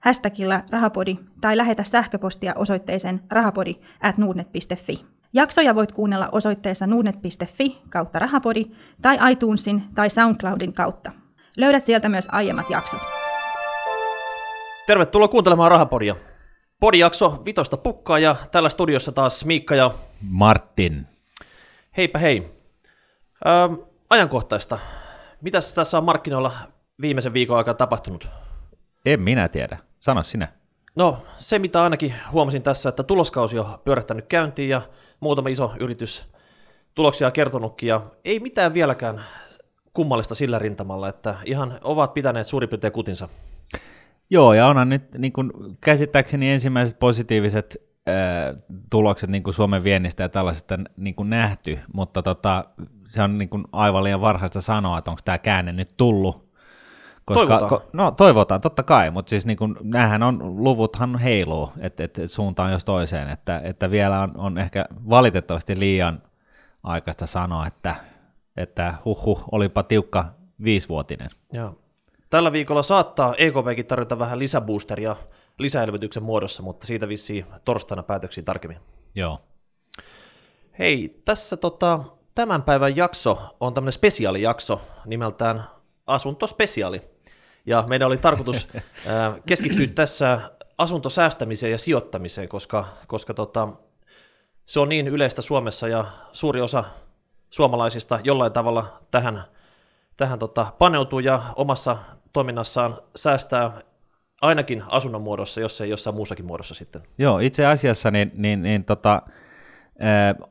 hashtagilla rahapodi tai lähetä sähköpostia osoitteeseen rahapodi at nuudnet.fi. Jaksoja voit kuunnella osoitteessa nuudnet.fi kautta rahapodi tai iTunesin tai SoundCloudin kautta. Löydät sieltä myös aiemmat jaksot. Tervetuloa kuuntelemaan Rahapodia. Podijakso vitosta pukkaa ja täällä studiossa taas Miikka ja Martin. heipä hei. Öö, ajankohtaista. Mitäs tässä on markkinoilla viimeisen viikon aikana tapahtunut? En minä tiedä. Sano sinä. No se mitä ainakin huomasin tässä, että tuloskausi on pyörähtänyt käyntiin ja muutama iso yritys tuloksia kertonutkin ja ei mitään vieläkään kummallista sillä rintamalla, että ihan ovat pitäneet suurin piirtein kutinsa. Joo, ja onhan nyt niin kuin, käsittääkseni ensimmäiset positiiviset ää, tulokset niin kuin Suomen viennistä ja tällaisesta niin kuin nähty, mutta tota, se on niin kuin aivan liian varhaista sanoa, että onko tämä käänne nyt tullut. Toivotaan. Ko, no toivotaan, totta kai, mutta siis niin kuin, näähän on, luvuthan heiluu, että et, suuntaan jos toiseen, että, että vielä on, on ehkä valitettavasti liian aikaista sanoa, että, että huhhuh, olipa tiukka viisivuotinen. Ja tällä viikolla saattaa EKPkin tarjota vähän lisäboosteria lisäelvytyksen muodossa, mutta siitä vissiin torstaina päätöksiä tarkemmin. Joo. Hei, tässä tota, tämän päivän jakso on tämmöinen spesiaalijakso nimeltään Asuntospesiaali. Ja meidän oli tarkoitus keskittyä tässä asuntosäästämiseen ja sijoittamiseen, koska, koska tota, se on niin yleistä Suomessa ja suuri osa suomalaisista jollain tavalla tähän, tähän tota, paneutuu ja omassa toiminnassaan säästää ainakin asunnon muodossa, jos ei jossain muussakin muodossa sitten. Joo, itse asiassa niin, niin, niin tota,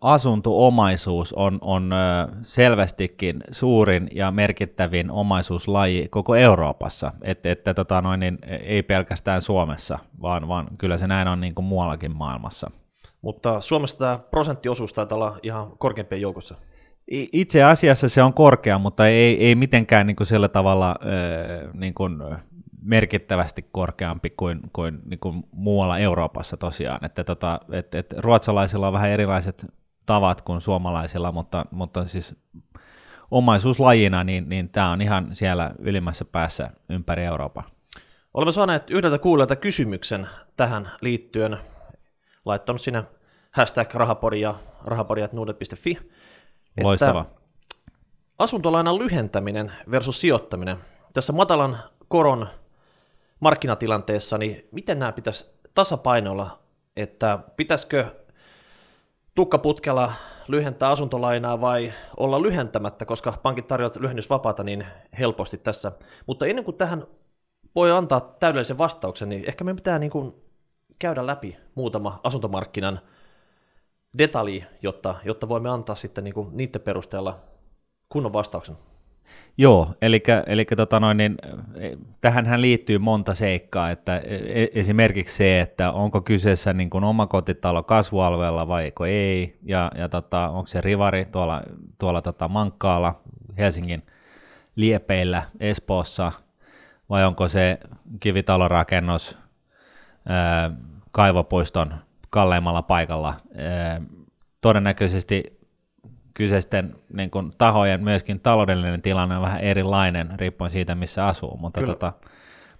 asuntoomaisuus on, on ä, selvästikin suurin ja merkittävin omaisuuslaji koko Euroopassa, Et, että tota noin, niin, ei pelkästään Suomessa, vaan, vaan kyllä se näin on niin kuin muuallakin maailmassa. Mutta Suomessa tämä prosenttiosuus taitaa olla ihan korkeimpien joukossa. Itse asiassa se on korkea, mutta ei, ei mitenkään niin kuin sillä tavalla niin kuin merkittävästi korkeampi kuin, kuin, niin kuin muualla Euroopassa tosiaan. Että tota, et, et ruotsalaisilla on vähän erilaiset tavat kuin suomalaisilla, mutta, mutta siis omaisuuslajina, niin, niin tämä on ihan siellä ylimmässä päässä ympäri Euroopan. Olemme saaneet yhdeltä kuulijalta kysymyksen tähän liittyen, laittanut sinne hashtag rahapodi ja rahapodi.nuudet.fi. Loistava. Asuntolainan lyhentäminen versus sijoittaminen. Tässä matalan koron markkinatilanteessa, niin miten nämä pitäisi tasapainoilla, että pitäisikö tukkaputkella lyhentää asuntolainaa vai olla lyhentämättä, koska pankit tarjoavat lyhennysvapaata niin helposti tässä. Mutta ennen kuin tähän voi antaa täydellisen vastauksen, niin ehkä me pitää niin kuin käydä läpi muutama asuntomarkkinan detalji, jotta, jotta voimme antaa sitten niin kuin niiden perusteella kunnon vastauksen. Joo, eli, eli tota noin, niin, tähänhän liittyy monta seikkaa, että e- esimerkiksi se, että onko kyseessä niin kuin omakotitalo kasvualueella vai ei, ja, ja tota, onko se rivari tuolla, tuolla tota Mankkaalla, Helsingin liepeillä, Espoossa, vai onko se kivitalorakennus ää, kaivopuiston kalleimmalla paikalla. Ää, todennäköisesti kyseisten niin kuin, tahojen myöskin taloudellinen tilanne on vähän erilainen riippuen siitä, missä asuu, mutta, Kyllä. tota,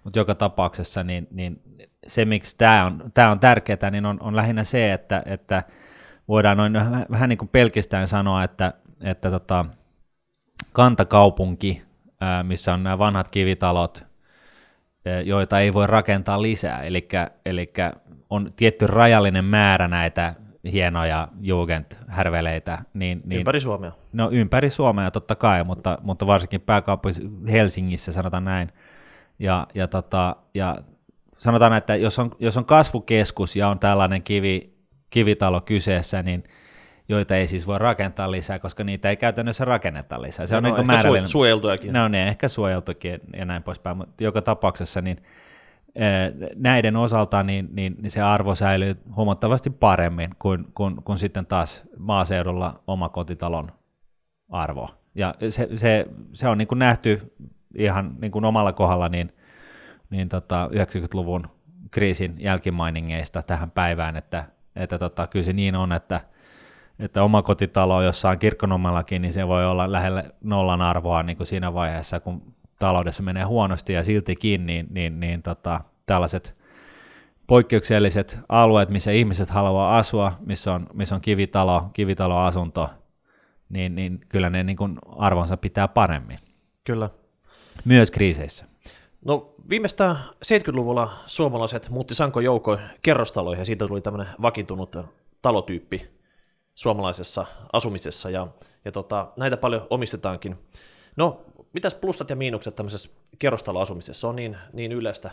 mutta joka tapauksessa niin, niin se, miksi tämä on, tämä on tärkeää, niin on, on lähinnä se, että, että voidaan noin vähän, vähän niin kuin pelkistään sanoa, että, että tota, kantakaupunki, ää, missä on nämä vanhat kivitalot, ää, joita ei voi rakentaa lisää, eli on tietty rajallinen määrä näitä hienoja Jugend-härveleitä. Niin, niin, Ympäri Suomea. No ympäri Suomea totta kai, mutta, mutta varsinkin pääkaupungissa Helsingissä sanotaan näin. Ja, ja, tota, ja sanotaan, että jos on, jos on kasvukeskus ja on tällainen kivi, kivitalo kyseessä, niin joita ei siis voi rakentaa lisää, koska niitä ei käytännössä rakenneta lisää. Se on No, niin ehkä määrällinen. su- suojeltujakin. No ne ehkä suojeltukin ja näin poispäin, mutta joka tapauksessa niin näiden osalta niin, niin, niin se arvo säilyy huomattavasti paremmin kuin, kuin, kuin sitten taas maaseudulla omakotitalon arvo. Ja se, se, se on niin kuin nähty ihan niin kuin omalla kohdalla niin, niin tota 90-luvun kriisin jälkimainingeista tähän päivään, että, että tota, kyllä se niin on, että, että omakotitalo jossain kirkkonommellakin, niin se voi olla lähellä nollan arvoa niin kuin siinä vaiheessa, kun taloudessa menee huonosti ja siltikin, niin, niin, niin tota, tällaiset poikkeukselliset alueet, missä ihmiset haluaa asua, missä on, missä on kivitalo, kivitaloasunto, niin, niin kyllä ne niin kuin arvonsa pitää paremmin. Kyllä. Myös kriiseissä. No viimeistään 70-luvulla suomalaiset muutti sanko joukoin kerrostaloihin ja siitä tuli tämmöinen vakiintunut talotyyppi suomalaisessa asumisessa ja, ja tota, näitä paljon omistetaankin. No, mitäs plussat ja miinukset tämmöisessä kerrostaloasumisessa on niin, niin yleistä?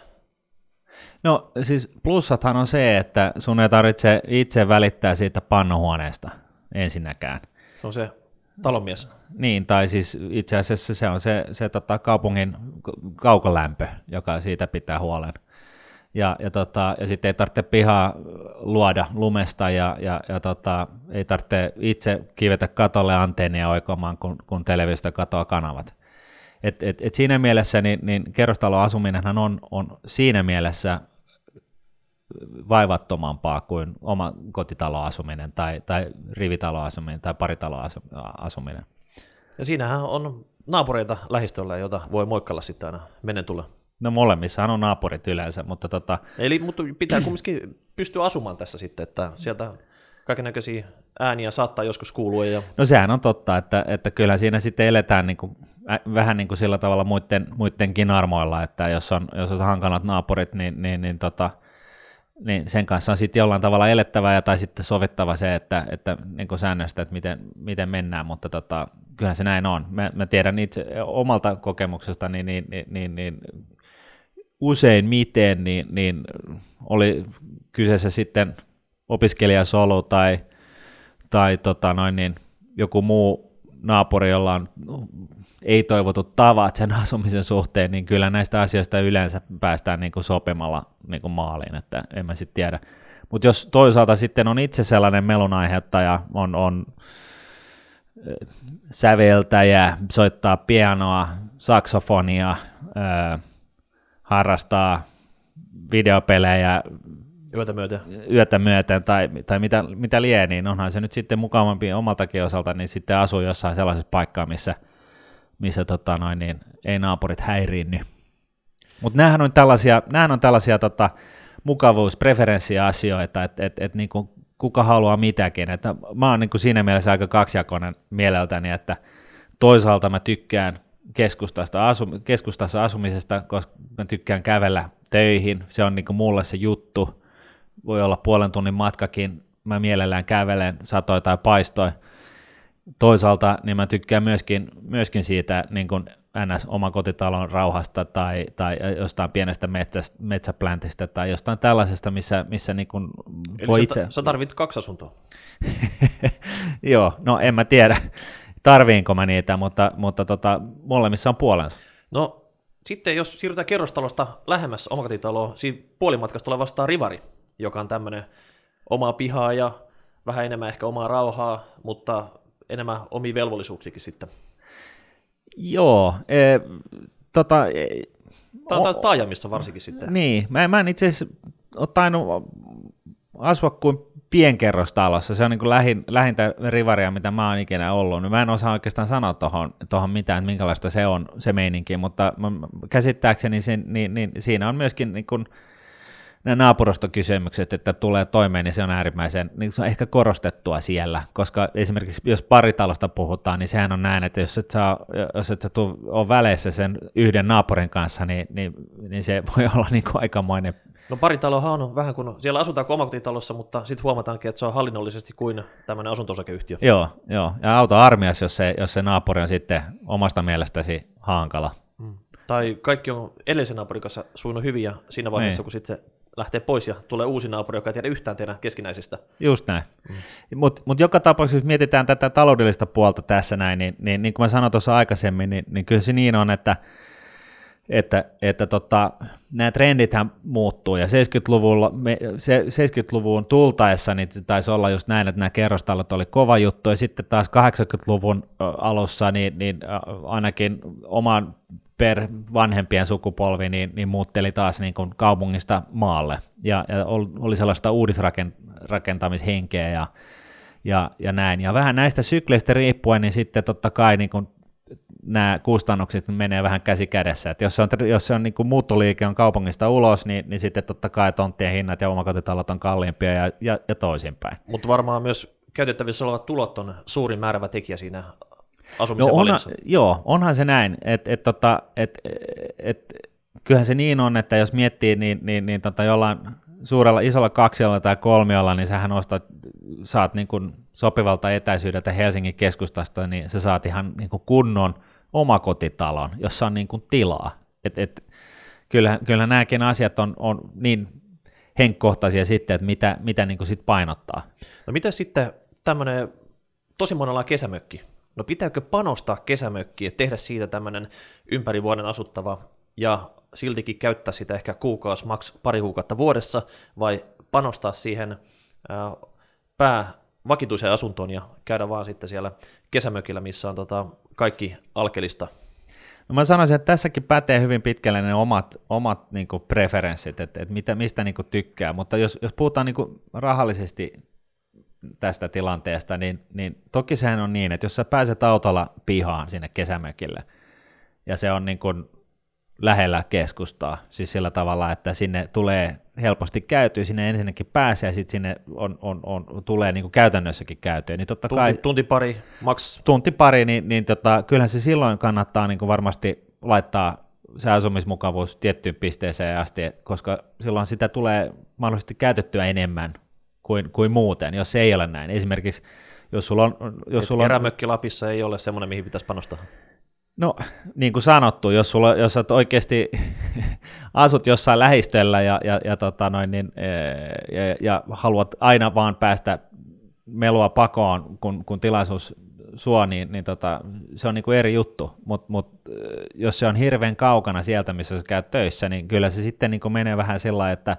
No siis plussathan on se, että sun ei tarvitse itse välittää siitä pannuhuoneesta ensinnäkään. Se on se talonmies. Niin, tai siis itse asiassa se on se, se tota, kaupungin kaukolämpö, joka siitä pitää huolen. Ja, ja, tota, ja sitten ei tarvitse pihaa luoda lumesta ja, ja, ja tota, ei tarvitse itse kivetä katolle antennia oikomaan, kun, kun televisiosta katoaa kanavat. Et, et, et siinä mielessä niin, niin kerrostaloasuminenhan on, on siinä mielessä vaivattomampaa kuin oma kotitaloasuminen tai, tai rivitaloasuminen tai paritaloasuminen. Ja siinähän on naapureita lähistöllä, jota voi moikkalla sitten aina menen tulla. No molemmissahan on naapurit yleensä, mutta tota... Eli mutta pitää kumminkin pystyä asumaan tässä sitten, että sieltä kaikenlaisia ääniä saattaa joskus kuulua. Ja... No sehän on totta, että, että kyllä siinä sitten eletään niin kuin, äh, vähän niin kuin sillä tavalla muiden, muidenkin armoilla, että jos on, jos on hankalat naapurit, niin, niin, niin, tota, niin sen kanssa on sitten jollain tavalla elettävä ja tai sitten sovittava se, että, että niin kuin säännöstä, että miten, miten mennään, mutta tota, kyllähän se näin on. Mä, mä tiedän itse omalta kokemuksesta, niin, niin, niin, niin, niin usein miten, niin, niin oli kyseessä sitten opiskelijasolu tai, tai tota noin, niin joku muu naapuri, jolla on ei-toivotut tavat sen asumisen suhteen, niin kyllä näistä asioista yleensä päästään niin kuin sopimalla niin kuin maaliin, että en mä sitten tiedä. Mutta jos toisaalta sitten on itse sellainen melun aiheuttaja, on, on säveltäjä, soittaa pianoa, saksofonia, öö, harrastaa videopelejä, Yötä myöten. Yötä myöten tai, tai mitä, mitä lie, niin onhan se nyt sitten mukavampi omaltakin osalta, niin sitten asuu jossain sellaisessa paikkaa, missä, missä tota noin, niin ei naapurit häiriinny. Mutta nämähän on tällaisia, nämähän on tällaisia tota, mukavuus, preferenssiasioita, että et, et, niinku, kuka haluaa mitäkin. Et mä oon niinku siinä mielessä aika kaksijakoinen mieleltäni, että toisaalta mä tykkään keskustasta, asu, keskustassa asumisesta, koska mä tykkään kävellä töihin, se on niinku mulle se juttu, voi olla puolen tunnin matkakin, mä mielellään kävelen satoi tai paistoi. Toisaalta niin mä tykkään myöskin, myöskin siitä niin kuin ns. omakotitalon rauhasta tai, tai jostain pienestä metsästä, metsäpläntistä tai jostain tällaisesta, missä, missä niin kuin voi Eli itse... Sä, sä tarvit kaksi asuntoa. Joo, no en mä tiedä, tarviinko mä niitä, mutta, mutta tota, molemmissa on puolensa. No sitten jos siirrytään kerrostalosta lähemmäs omakotitaloa, siinä puolimatkasta tulee vastaan rivari, joka on tämmöinen omaa pihaa ja vähän enemmän ehkä omaa rauhaa, mutta enemmän omia velvollisuuksiakin sitten. Joo, e, tota, e, Tämä on taajamissa varsinkin sitten. Niin, mä, mä en itse asiassa ole tainnut asua kuin pienkerrostalossa, se on niin kuin lähin, lähintä rivaria, mitä mä oon ikinä ollut. Niin mä en osaa oikeastaan sanoa tuohon tohon mitään, että minkälaista se on, se meininki, mutta mä, käsittääkseni sen, niin, niin, siinä on myöskin niin kuin, nämä naapurustokysymykset, että tulee toimeen, niin se on äärimmäisen, niin se on ehkä korostettua siellä, koska esimerkiksi jos paritalosta puhutaan, niin sehän on näin, että jos et, saa, jos et sä tuu, ole väleissä sen yhden naapurin kanssa, niin, niin, niin se voi olla niin kuin aikamoinen No paritalohan on vähän kuin, siellä asutaan omakotitalossa, mutta sitten huomataankin, että se on hallinnollisesti kuin tämmöinen asunto-osakeyhtiö. Joo, joo. ja auta armias, jos se, jos se naapuri on sitten omasta mielestäsi hankala. Mm. Tai kaikki on edellisen naapurin kanssa suunut hyvin, ja siinä vaiheessa, niin. kun sitten se lähtee pois ja tulee uusi naapuri, joka ei tiedä yhtään teidän keskinäisistä. Just näin. Mm. Mutta mut joka tapauksessa, jos mietitään tätä taloudellista puolta tässä näin, niin, niin, niin kuin mä sanoin tuossa aikaisemmin, niin, niin kyllä se niin on, että että, että tota, nämä trendithän muuttuu, ja 70-luvulla, me, se, 70-luvun tultaessa niin se taisi olla just näin, että nämä kerrostalot oli kova juttu, ja sitten taas 80-luvun alussa niin, niin ainakin oman per vanhempien sukupolvi niin, niin muutteli taas niin kuin kaupungista maalle, ja, ja oli sellaista uudisrakentamishenkeä ja, ja, ja näin, ja vähän näistä sykleistä riippuen, niin sitten totta kai niin kuin nämä kustannukset menee vähän käsi kädessä. Et jos se on, jos se on niin kuin muuttoliike on kaupungista ulos, niin, niin sitten totta kai tonttien hinnat ja omakotitalot on kalliimpia ja, ja, ja toisinpäin. Mutta varmaan myös käytettävissä olevat tulot on suurin määrävä tekijä siinä asumisen no onhan, Joo, onhan se näin. Et, et, tota, et, et, kyllähän se niin on, että jos miettii, niin, niin, niin tota, jollain suurella isolla kaksiolla tai kolmiolla, niin sähän ostat, saat niin kuin sopivalta etäisyydeltä Helsingin keskustasta, niin sä saat ihan niin kuin kunnon omakotitalon, jossa on niin kuin tilaa. Et, et, kyllähän, kyllähän nämäkin asiat on, on niin henkkohtaisia sitten, että mitä, mitä niin kuin sit painottaa. No mitä sitten tämmöinen tosi monella kesämökki? No pitääkö panostaa kesämökkiin tehdä siitä tämmöinen ympäri vuoden asuttava ja siltikin käyttää sitä ehkä kuukausi, maks pari kuukautta vuodessa, vai panostaa siihen ää, pää vakituiseen asuntoon ja käydä vaan sitten siellä kesämökillä, missä on tota kaikki alkelista. No mä sanoisin, että tässäkin pätee hyvin pitkälle ne omat, omat niin preferenssit, että, että mitä, mistä niin tykkää, mutta jos, jos puhutaan niin rahallisesti tästä tilanteesta, niin, niin toki sehän on niin, että jos sä pääset autolla pihaan sinne kesämökille, ja se on niin kuin lähellä keskustaa, siis sillä tavalla, että sinne tulee helposti käytyä, sinne ensinnäkin pääsee ja sitten sinne on, on, on, tulee niin kuin käytännössäkin käytyä. Niin totta tunti, kai, tunti pari, maks. Tunti pari, niin, niin tota, kyllähän se silloin kannattaa niin kuin varmasti laittaa se asumismukavuus tiettyyn pisteeseen asti, koska silloin sitä tulee mahdollisesti käytettyä enemmän kuin, kuin muuten, jos se ei ole näin. Esimerkiksi jos sulla on... Jos sulla on... Erämökki Lapissa ei ole semmoinen, mihin pitäisi panostaa. No, niin kuin sanottu, jos, sulla, jos sä oikeasti asut jossain lähistöllä ja, ja, ja, tota noin, niin, e, ja, ja haluat aina vaan päästä melua pakoon, kun, kun tilaisuus suo, niin, niin tota, se on niin kuin eri juttu, mutta mut, e, jos se on hirveän kaukana sieltä, missä sä käyt töissä, niin kyllä se sitten niin kuin menee vähän sillä että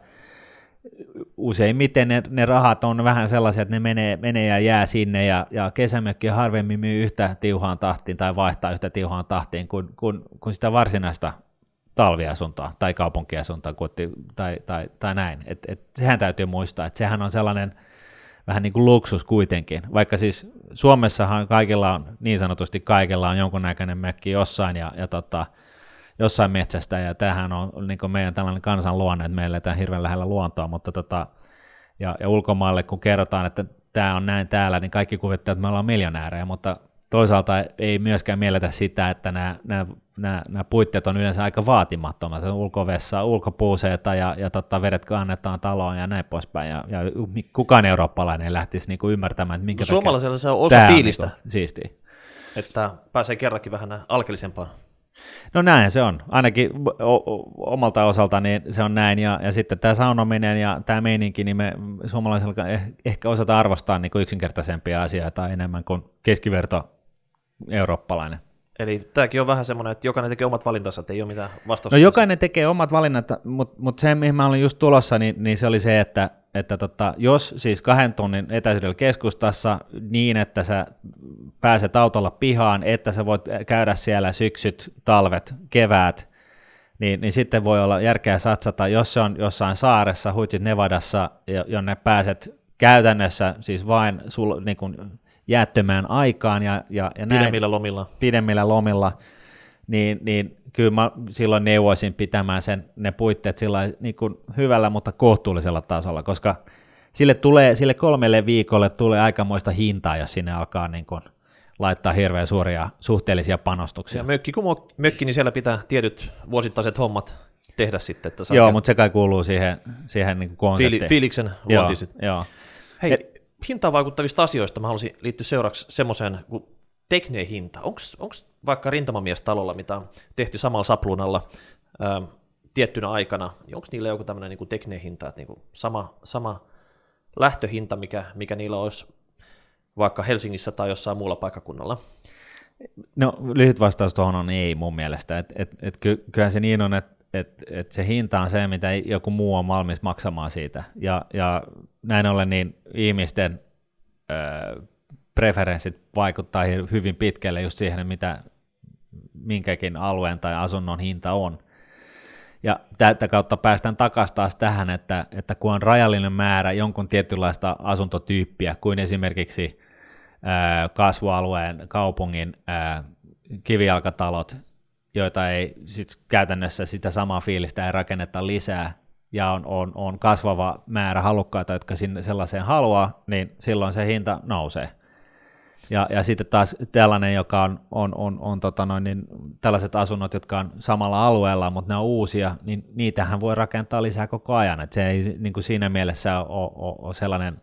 useimmiten ne, ne rahat on vähän sellaisia, että ne menee, menee ja jää sinne, ja, ja kesämökki harvemmin myy yhtä tiuhaan tahtiin tai vaihtaa yhtä tiuhaan tahtiin kuin, kuin, kuin sitä varsinaista talviasuntoa tai kaupunkiasuntoa tai, tai, tai näin. Et, et sehän täytyy muistaa, että sehän on sellainen vähän niin kuin luksus kuitenkin, vaikka siis Suomessahan kaikilla on, niin sanotusti kaikilla on jonkunnäköinen mökki jossain, ja, ja tota, jossain metsästä, ja tämähän on niin meidän tällainen kansan luonne, että meillä on hirveän lähellä luontoa, mutta tota, ja, ja ulkomaille kun kerrotaan, että tämä on näin täällä, niin kaikki kuvittaa, että me ollaan miljonäärejä, mutta toisaalta ei myöskään mielletä sitä, että nämä, nämä, nämä, nämä puitteet on yleensä aika vaatimattomat, ulkovessa, ulkopuuseita ja, ja totta, vedet kannetaan taloon ja näin poispäin, ja, ja kukaan eurooppalainen ei lähtisi niin kuin ymmärtämään, että minkä no, Suomalaisella se on osa fiilistä, niin siistiä. että pääsee kerrankin vähän alkeellisempaan No näin se on, ainakin omalta osalta niin se on näin, ja, ja sitten tämä saunominen ja tämä meininki, niin me suomalaisilla eh, ehkä osata arvostaa niin kuin yksinkertaisempia asioita enemmän kuin keskiverto eurooppalainen. Eli tämäkin on vähän semmoinen, että jokainen tekee omat valintansa, että ei ole mitään vastausta. No jokainen tekee omat valinnat, mutta mut se, mihin mä olin just tulossa, niin, niin se oli se, että, että tota, jos siis kahden tunnin etäisyydellä keskustassa niin, että sä pääset autolla pihaan, että sä voit käydä siellä syksyt, talvet, keväät, niin, niin sitten voi olla järkeä satsata, jos se on jossain saaressa, huitsit Nevadassa, jonne pääset käytännössä siis vain sul, niin kuin jäättömään aikaan ja, ja, ja näin, pidemmillä lomilla. Pidemmillä lomilla, niin, niin kyllä mä silloin neuvoisin pitämään sen, ne puitteet sillä niin kuin hyvällä, mutta kohtuullisella tasolla, koska sille, tulee, sille kolmelle viikolle tulee aikamoista hintaa, jos sinne alkaa niin kuin laittaa hirveän suuria suhteellisia panostuksia. Ja mökki kun mökki, niin siellä pitää tietyt vuosittaiset hommat tehdä sitten. Että joo, mutta se kai kuuluu siihen, siihen niin konseptiin. Fiili, fiiliksen luonti joo, joo. Hei, Et, hintaan vaikuttavista asioista mä haluaisin liittyä seuraavaksi semmoiseen kuin tekninen hinta. Onko vaikka rintamamiestalolla, mitä on tehty samalla sapluunalla ää, tiettynä aikana, niin onko niillä joku tämmöinen niin tekninen hinta, että niin kuin sama, sama lähtöhinta, mikä, mikä niillä olisi vaikka Helsingissä tai jossain muulla paikkakunnalla? No lyhyt vastaus tuohon on ei mun mielestä. Et, et, et ky, kyllähän se niin on, että et, et se hinta on se, mitä joku muu on valmis maksamaan siitä. Ja, ja näin ollen niin ihmisten ö, preferenssit vaikuttaa hyvin pitkälle just siihen, mitä minkäkin alueen tai asunnon hinta on. Ja tätä kautta päästään takaisin taas tähän, että, että kun on rajallinen määrä jonkun tietynlaista asuntotyyppiä, kuin esimerkiksi kasvualueen kaupungin ää, kivijalkatalot, joita ei sit käytännössä sitä samaa fiilistä ei rakenneta lisää, ja on, on, on kasvava määrä halukkaita, jotka sinne sellaiseen haluaa, niin silloin se hinta nousee. Ja, ja sitten taas tällainen, joka on, on, on, on tota noin, niin tällaiset asunnot, jotka on samalla alueella, mutta ne on uusia, niin niitähän voi rakentaa lisää koko ajan. Et se ei niin kuin siinä mielessä ole, ole, ole sellainen,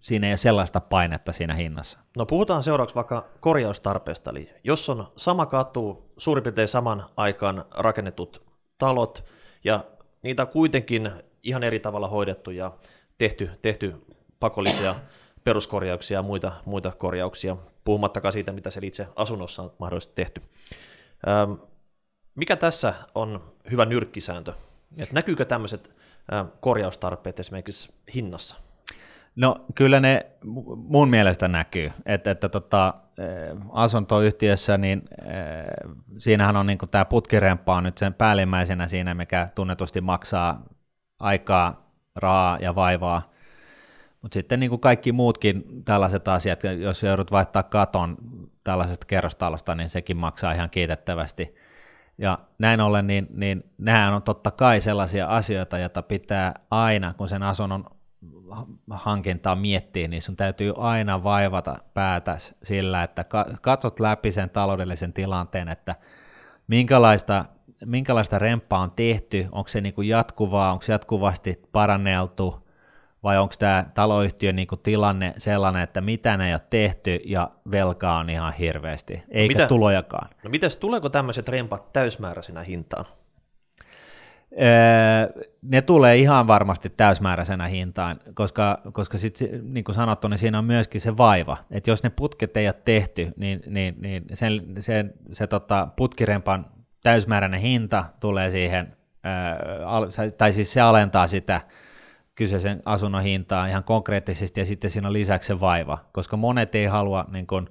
siinä ei ole sellaista painetta siinä hinnassa. No puhutaan seuraavaksi vaikka korjaustarpeesta. Eli jos on sama katu, suurin piirtein saman aikaan rakennetut talot, ja niitä on kuitenkin ihan eri tavalla hoidettu ja tehty, tehty pakollisia peruskorjauksia ja muita, muita korjauksia, puhumattakaan siitä, mitä se itse asunnossa on mahdollisesti tehty. Ähm, mikä tässä on hyvä nyrkkisääntö? Et näkyykö tämmöiset äh, korjaustarpeet esimerkiksi hinnassa? No kyllä ne mun mielestä näkyy, että, että tota, asuntoyhtiössä, niin siinähän on niin tämä putkirempaa nyt sen päällimmäisenä siinä, mikä tunnetusti maksaa aikaa, rahaa ja vaivaa mutta sitten niin kuin kaikki muutkin tällaiset asiat, jos joudut vaihtaa katon tällaisesta kerrostalosta, niin sekin maksaa ihan kiitettävästi. Ja näin ollen, niin, niin nämä on totta kai sellaisia asioita, joita pitää aina, kun sen asunnon hankintaa miettii, niin sun täytyy aina vaivata päätä sillä, että katsot läpi sen taloudellisen tilanteen, että minkälaista, minkälaista remppaa on tehty, onko se niin kuin jatkuvaa, onko se jatkuvasti paranneltu, vai onko tämä taloyhtiön niinku tilanne sellainen, että mitä ne ei ole tehty ja velkaa on ihan hirveästi, eikä mitä, tulojakaan. No mites, tuleeko tämmöiset rempat täysmääräisenä hintaan? Öö, ne tulee ihan varmasti täysmääräisenä hintaan, koska, koska sit, niin kuin sanottu, niin siinä on myöskin se vaiva, että jos ne putket ei ole tehty, niin, niin, niin sen, sen, se tota, putkirempan täysmääräinen hinta tulee siihen, öö, tai siis se alentaa sitä kyseisen asunnon hintaa ihan konkreettisesti ja sitten siinä on lisäksi se vaiva, koska monet ei halua niin kuin,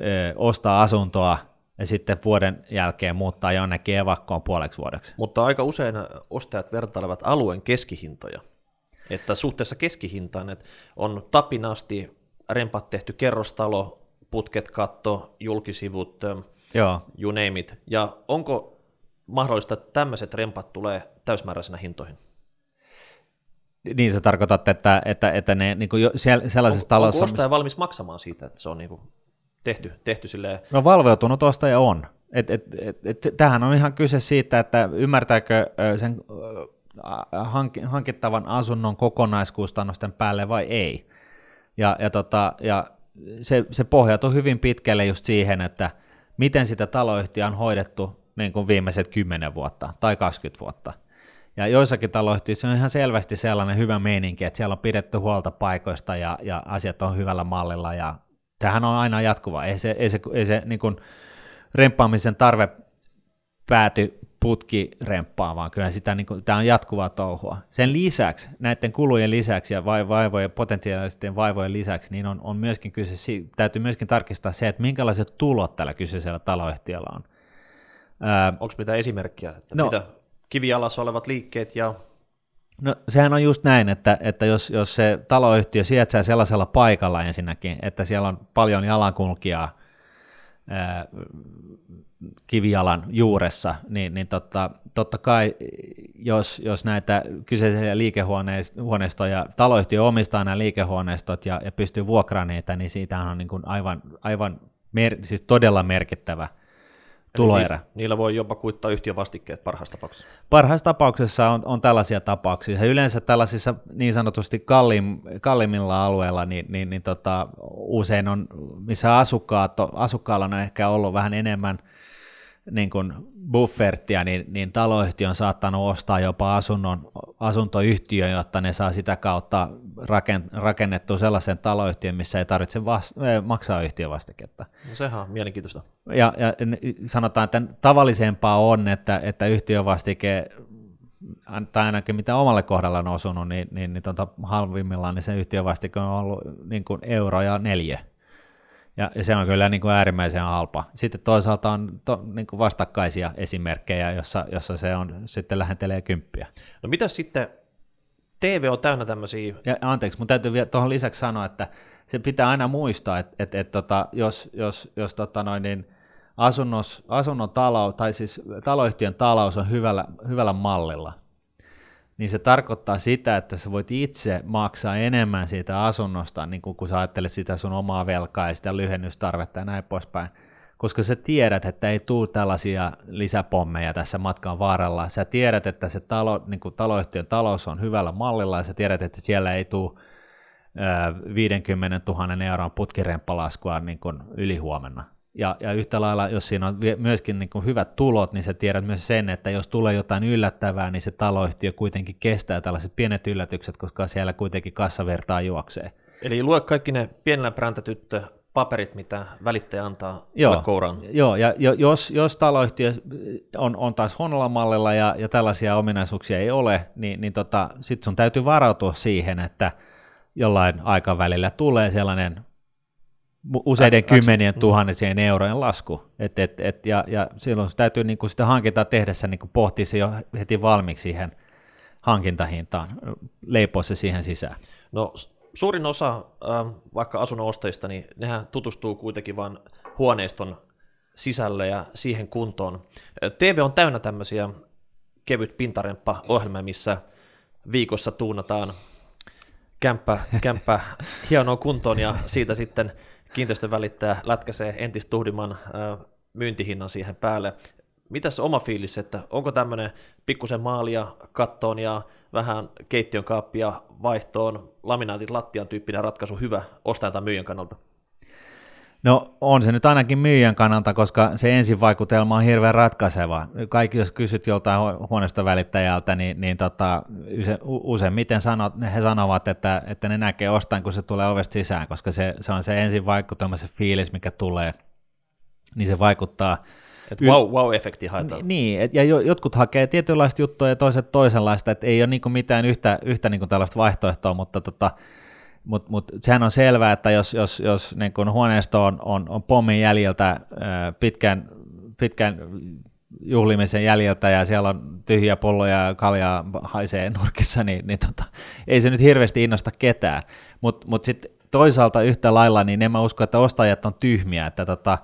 ö, ostaa asuntoa ja sitten vuoden jälkeen muuttaa jonnekin evakkoon puoleksi vuodeksi. Mutta aika usein ostajat vertailevat alueen keskihintoja, että suhteessa keskihintaan että on tapinasti rempat tehty kerrostalo, putket, katto, julkisivut, Joo. you name it. Ja onko mahdollista, että tämmöiset rempat tulee täysmääräisenä hintoihin? Niin sä tarkoitat, että, että, että ne niin kuin jo sellaisessa on, talossa... Onko ostaja valmis maksamaan siitä, että se on niin kuin tehty, tehty silleen... No valveutunut ostaja on. Et, et, et, et, tämähän on ihan kyse siitä, että ymmärtääkö sen hankittavan asunnon kokonaiskustannusten päälle vai ei. Ja, ja, tota, ja se, se pohjautuu hyvin pitkälle just siihen, että miten sitä taloyhtiöä on hoidettu niin kuin viimeiset 10 vuotta tai 20 vuotta – ja joissakin taloyhtiöissä on ihan selvästi sellainen hyvä meininki, että siellä on pidetty huolta paikoista ja, ja asiat on hyvällä mallilla ja tähän on aina jatkuva. Ei se, ei se, ei se niin kuin remppaamisen tarve pääty putki remppaa, vaan kyllä sitä, niin kuin, tämä on jatkuvaa touhua. Sen lisäksi, näiden kulujen lisäksi ja vaivojen, potentiaalisten vaivojen lisäksi, niin on, on myöskin kyse, täytyy myöskin tarkistaa se, että minkälaiset tulot tällä kyseisellä taloyhtiöllä on. Onko mitään esimerkkiä, että no, mitä kivialassa olevat liikkeet ja No sehän on just näin, että, että jos, jos se taloyhtiö sijaitsee sellaisella paikalla ensinnäkin, että siellä on paljon jalankulkijaa ää, kivijalan juuressa, niin, niin totta, totta kai jos, jos näitä kyseisiä liikehuoneistoja, taloyhtiö omistaa nämä liikehuoneistot ja, ja pystyy vuokraamaan niitä, niin siitä on niin kuin aivan, aivan mer, siis todella merkittävä tuloerä. Ni, niillä voi jopa kuittaa yhtiövastikkeet parhaassa tapauksessa. Parhaassa tapauksessa on, on tällaisia tapauksia. Ja yleensä tällaisissa niin sanotusti kallim, kallimmilla alueilla, niin, niin, niin tota, usein on, missä asukkaat, asukkaalla on ehkä ollut vähän enemmän niin kuin buffertia, niin, niin taloyhtiö on saattanut ostaa jopa asunnon, asuntoyhtiön, jotta ne saa sitä kautta rakennettua sellaisen taloyhtiön, missä ei tarvitse vast, maksaa yhtiövastiketta. No sehän on mielenkiintoista. Ja, ja sanotaan, että tavallisempaa on, että, että yhtiövastike tai ainakin mitä omalle kohdalla on osunut, niin, niin, niin tuota, halvimmillaan niin se yhtiövastike on ollut niin kuin euro ja neljä. Ja, ja se on kyllä niin kuin äärimmäisen halpa. Sitten toisaalta on to, niin kuin vastakkaisia esimerkkejä, jossa, jossa se on sitten lähentelee kymppiä. No mitä sitten, TV on täynnä tämmöisiä... Ja, anteeksi, mutta täytyy vielä tuohon lisäksi sanoa, että se pitää aina muistaa, että, että, että tota, jos, jos, jos tota noin, niin asunnos, asunnon talous, tai siis taloyhtiön talous on hyvällä, hyvällä mallilla, niin se tarkoittaa sitä, että sä voit itse maksaa enemmän siitä asunnosta, niin kun, kun sä ajattelet sitä sun omaa velkaa ja sitä lyhennystarvetta ja näin poispäin, koska sä tiedät, että ei tule tällaisia lisäpommeja tässä matkan varrella. Sä tiedät, että se talo, niin taloyhtiön talous on hyvällä mallilla ja sä tiedät, että siellä ei tule 50 000 euron putkiremppalaskua niin ylihuomenna. Ja, ja yhtä lailla, jos siinä on myöskin niin kuin hyvät tulot, niin sä tiedät myös sen, että jos tulee jotain yllättävää, niin se taloyhtiö kuitenkin kestää tällaiset pienet yllätykset, koska siellä kuitenkin kassavertaa juoksee. Eli lue kaikki ne pienellä präntätyttö paperit, mitä välittäjä antaa joo, kouraan. Joo, ja jos, jos taloyhtiö on, on taas huonolla mallilla ja, ja tällaisia ominaisuuksia ei ole, niin, niin tota, sitten sun täytyy varautua siihen, että jollain aikavälillä tulee sellainen useiden kymmenien tuhansien eurojen lasku. Et, et, et, ja, ja silloin täytyy niin kuin sitä hankintaa tehdessä niin kuin pohtia se jo heti valmiiksi siihen hankintahintaan, leipoa se siihen sisään. No suurin osa äh, vaikka asunnon ostajista, niin nehän tutustuu kuitenkin vain huoneiston sisälle ja siihen kuntoon. TV on täynnä tämmöisiä kevyt pintaremppa ohjelmia, missä viikossa tuunataan kämppä, kämppä hienoon kuntoon ja siitä sitten kiinteistön välittäjä lätkäsee entistä tuhdimman myyntihinnan siihen päälle. Mitäs oma fiilis, että onko tämmöinen pikkusen maalia kattoon ja vähän keittiön kaappia vaihtoon, laminaatit lattian tyyppinen ratkaisu hyvä ostajan tai myyjän kannalta? No on se nyt ainakin myyjän kannalta, koska se ensivaikutelma on hirveän ratkaiseva. Kaikki, jos kysyt joltain huoneesta välittäjältä, niin, niin tota, useimmiten sanot, he sanovat, että, että ne näkee ostain, kun se tulee ovesta sisään, koska se, se on se ensivaikutelma, se fiilis, mikä tulee, niin se vaikuttaa. Et wow, wow-efekti haetaan. Niin, et, ja jotkut hakee tietynlaista juttua ja toiset toisenlaista, että ei ole niinku mitään yhtä, yhtä niinku tällaista vaihtoehtoa, mutta tota, mutta mut sehän on selvää, että jos, jos, jos niin kun huoneisto on, on, on pommin jäljiltä pitkän, pitkän juhlimisen jäljiltä ja siellä on tyhjiä pulloja ja kaljaa haisee nurkissa, niin, niin tota, ei se nyt hirveästi innosta ketään. Mutta mut, mut sitten toisaalta yhtä lailla, niin en mä usko, että ostajat on tyhmiä, että tota,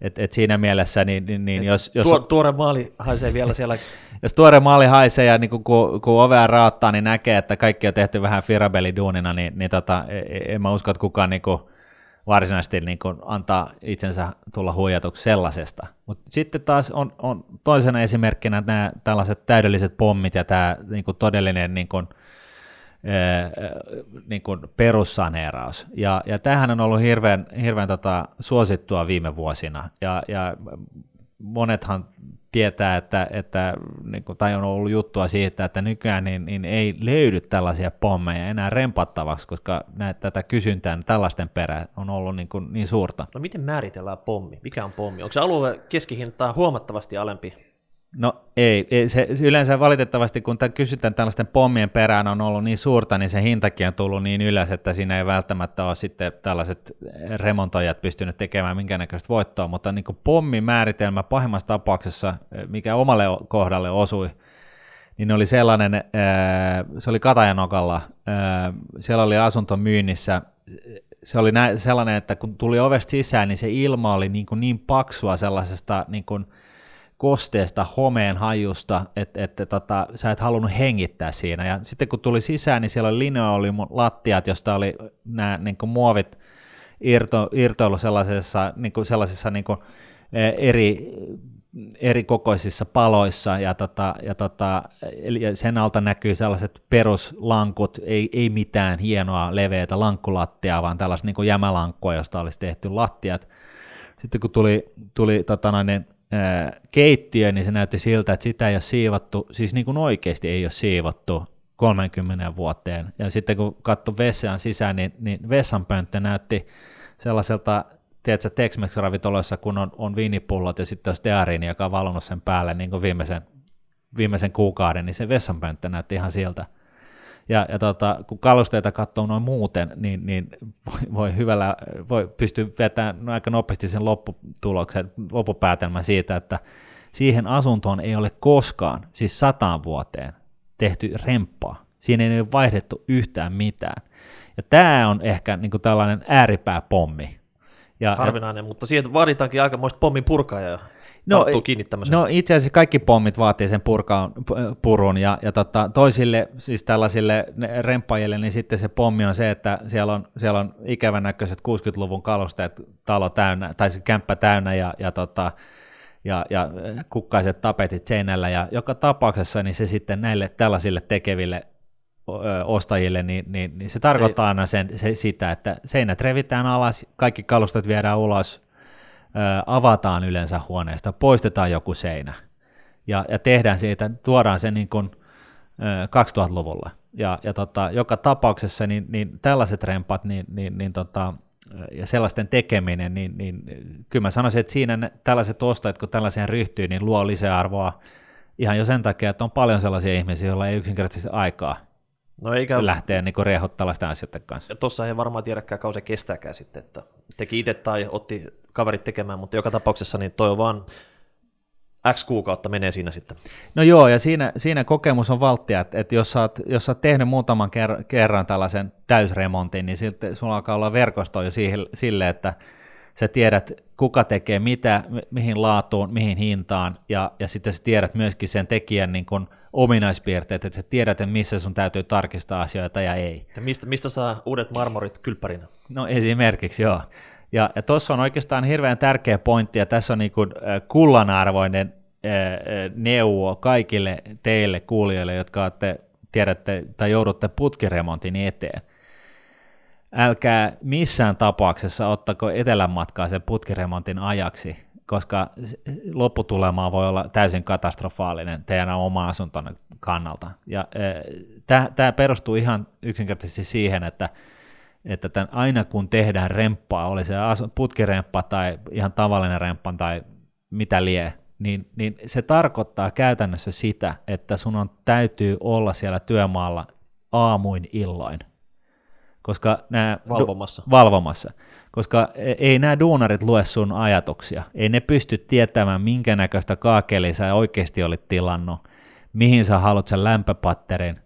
et, et siinä mielessä, niin, niin, niin jos, jos... Tuo, tuore maali haisee vielä siellä. jos tuore maali haisee ja niin kun, kun, kun ovea raottaa, niin näkee, että kaikki on tehty vähän firabeliduunina, niin, niin tota, e, e, en mä usko, että kukaan niin kuin, varsinaisesti niin kuin, antaa itsensä tulla huijatuksi sellaisesta. Mutta sitten taas on, on toisena esimerkkinä nämä tällaiset täydelliset pommit ja tämä niin todellinen niin kuin, niin kuin perussaneeraus. Ja, ja tämähän on ollut hirveän, hirveän tota, suosittua viime vuosina, ja, ja monethan tietää, että, että niin kuin, tai on ollut juttua siitä, että nykyään niin, niin ei löydy tällaisia pommeja enää rempattavaksi, koska näet, tätä kysyntää tällaisten perä on ollut niin, kuin, niin suurta. No miten määritellään pommi? Mikä on pommi? Onko se alue keskihintaa huomattavasti alempi No ei, ei se, yleensä valitettavasti kun kysytään tällaisten pommien perään on ollut niin suurta, niin se hintakin on tullut niin ylös, että siinä ei välttämättä ole sitten tällaiset remontoijat pystynyt tekemään minkäännäköistä voittoa, mutta niin kuin pommin määritelmä pahimmassa tapauksessa, mikä omalle kohdalle osui, niin oli sellainen, se oli Katajanokalla, siellä oli asunto myynnissä, se oli sellainen, että kun tuli ovesta sisään, niin se ilma oli niin, kuin niin paksua sellaisesta niin kuin, kosteesta, homeen hajusta, että et, tota, sä et halunnut hengittää siinä. Ja sitten kun tuli sisään, niin siellä oli linoolium-lattiat, josta oli nämä niin muovit irto, irtoilu sellaisessa, niin kuin, sellaisissa niin kuin, e, eri, eri kokoisissa paloissa, ja, tota, ja, tota, ja sen alta näkyy sellaiset peruslankut, ei, ei mitään hienoa leveätä lankkulattiaa, vaan tällaista niin jämälankkua, josta olisi tehty lattiat. Sitten kun tuli, tuli tota noin, keittiö, niin se näytti siltä, että sitä ei ole siivottu, siis niin kuin oikeasti ei ole siivottu 30 vuoteen. Ja sitten kun katsoi vessaan sisään, niin, niin vessanpönttö näytti sellaiselta, tiedätkö, Tex-Mex-ravintoloissa, kun on, on viinipullot ja sitten on steariini, joka on valonnut sen päälle niin kuin viimeisen, viimeisen kuukauden, niin se vessanpönttö näytti ihan siltä. Ja, ja tota, kun kalusteita katsoo noin muuten, niin, niin voi, hyvällä, voi pystyä vetämään aika nopeasti sen lopputuloksen, loppupäätelmän siitä, että siihen asuntoon ei ole koskaan, siis sataan vuoteen, tehty remppaa. Siinä ei ole vaihdettu yhtään mitään. Ja tämä on ehkä niin kuin tällainen ääripääpommi. Ja, Harvinainen, ja, mutta siihen vaaditaankin aikamoista pommin purkaajaa no, kiinni No itse asiassa kaikki pommit vaatii sen purkaan, purun ja, ja tota, toisille, siis tällaisille remppajille, niin sitten se pommi on se, että siellä on, siellä on ikävän näköiset 60-luvun kalusteet talo täynnä, tai se kämppä täynnä ja, ja, tota, ja, ja kukkaiset tapetit seinällä ja joka tapauksessa niin se sitten näille tällaisille tekeville ostajille, niin, niin, niin se tarkoittaa se, aina sen, se, sitä, että seinät revitään alas, kaikki kalustat viedään ulos, avataan yleensä huoneesta, poistetaan joku seinä ja, ja tehdään siitä, tuodaan se niin kuin 2000-luvulla. Ja, ja tota, joka tapauksessa niin, niin tällaiset rempat niin, niin, niin tota, ja sellaisten tekeminen, niin, niin kyllä mä sanoisin, että siinä ne, tällaiset ostajat, kun tällaiseen ryhtyy, niin luo lisäarvoa ihan jo sen takia, että on paljon sellaisia ihmisiä, joilla ei yksinkertaisesti aikaa no eikä... lähteä niin rehottaa tällaisten asioiden kanssa. Ja tuossa ei varmaan tiedäkään kauan se kestääkään sitten, että teki itse tai otti kaverit tekemään, mutta joka tapauksessa niin toi on vaan X kuukautta menee siinä sitten. No joo, ja siinä, siinä kokemus on valttia, että, että jos, sä oot, jos sä oot tehnyt muutaman ker- kerran tällaisen täysremontin, niin sitten sulla alkaa olla verkosto jo siihen, sille, että sä tiedät, kuka tekee mitä, mihin laatuun, mihin hintaan, ja, ja sitten sä tiedät myöskin sen tekijän niin kun ominaispiirteet, että sä tiedät, että missä sun täytyy tarkistaa asioita ja ei. Ja mistä, mistä saa uudet marmorit kylppärinä? No esimerkiksi, joo. Ja, ja tuossa on oikeastaan hirveän tärkeä pointti, ja tässä on niin kuin kullanarvoinen neuvo kaikille teille kuulijoille, jotka olette, tiedätte tai joudutte putkiremontin eteen. Älkää missään tapauksessa ottako etelänmatkaa sen putkiremontin ajaksi, koska lopputulema voi olla täysin katastrofaalinen teidän oma asuntonne kannalta. Ja tämä perustuu ihan yksinkertaisesti siihen, että että tämän, aina kun tehdään remppaa, oli se putkiremppa tai ihan tavallinen remppa tai mitä lie, niin, niin se tarkoittaa käytännössä sitä, että sun on täytyy olla siellä työmaalla aamuin illoin. Koska nämä valvomassa. Du- valvomassa. Koska e- ei nämä duunarit lue sun ajatuksia. Ei ne pysty tietämään, minkä näköistä kaakelia sä oikeasti olit tilannut, mihin sä haluat sen lämpöpatterin,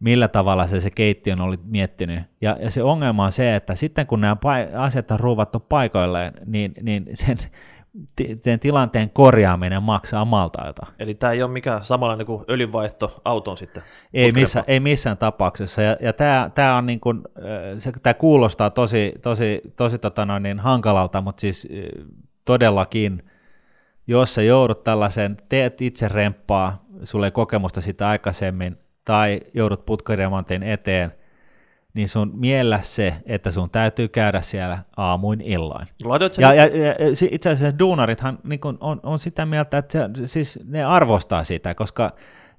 millä tavalla se, se keittiön oli miettinyt. Ja, ja se ongelma on se, että sitten kun nämä asiat on ruuvattu paikoilleen, niin, niin sen, sen tilanteen korjaaminen maksaa maltailta. Eli tämä ei ole mikään samanlainen kuin öljynvaihto auton sitten? Ei, missä, ei missään tapauksessa. Ja, ja tämä, tämä, on niin kuin, se, tämä kuulostaa tosi, tosi, tosi tota noin, niin hankalalta, mutta siis todellakin, jos sä joudut tällaisen, teet itse remppaa, sulle ei kokemusta sitä aikaisemmin, tai joudut putkiremontin eteen, niin sun miellä se, että sun täytyy käydä siellä aamuin illoin. Ja, ja, ja, itse asiassa duunarithan niin on, on sitä mieltä, että se, siis ne arvostaa sitä, koska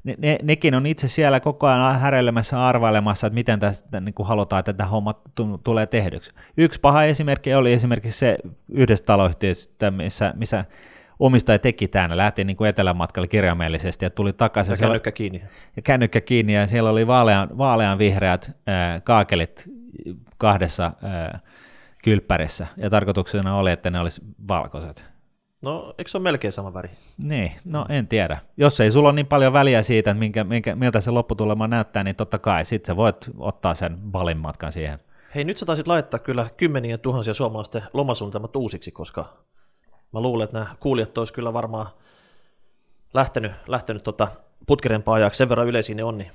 ne, ne, nekin on itse siellä koko ajan häreilemässä arvailemassa, että miten tästä niin kuin halutaan, että tämä homma t- tulee tehdyksi. Yksi paha esimerkki oli esimerkiksi se yhdessä taloyhtiössä, missä, missä omistaja teki tämän, lähti niin kuin etelämatkalle kirjaimellisesti ja tuli takaisin. Ja kännykkä kiinni. Ja kännykkä kiinni ja siellä oli vaalean, vaalean vihreät äh, kaakelit kahdessa äh, kylppärissä ja tarkoituksena oli, että ne olisi valkoiset. No, eikö se ole melkein sama väri? Niin, no en tiedä. Jos ei sulla ole niin paljon väliä siitä, että minkä, minkä, miltä se lopputulema näyttää, niin totta kai sit sä voit ottaa sen balin matkan siihen. Hei, nyt sä taisit laittaa kyllä kymmeniä tuhansia suomalaisten lomasuunnitelmat uusiksi, koska mä luulen, että nämä kuulijat olisi kyllä varmaan lähtenyt, lähtenyt tota putkirempaa ajaksi. Sen verran yleisiä ne on niin,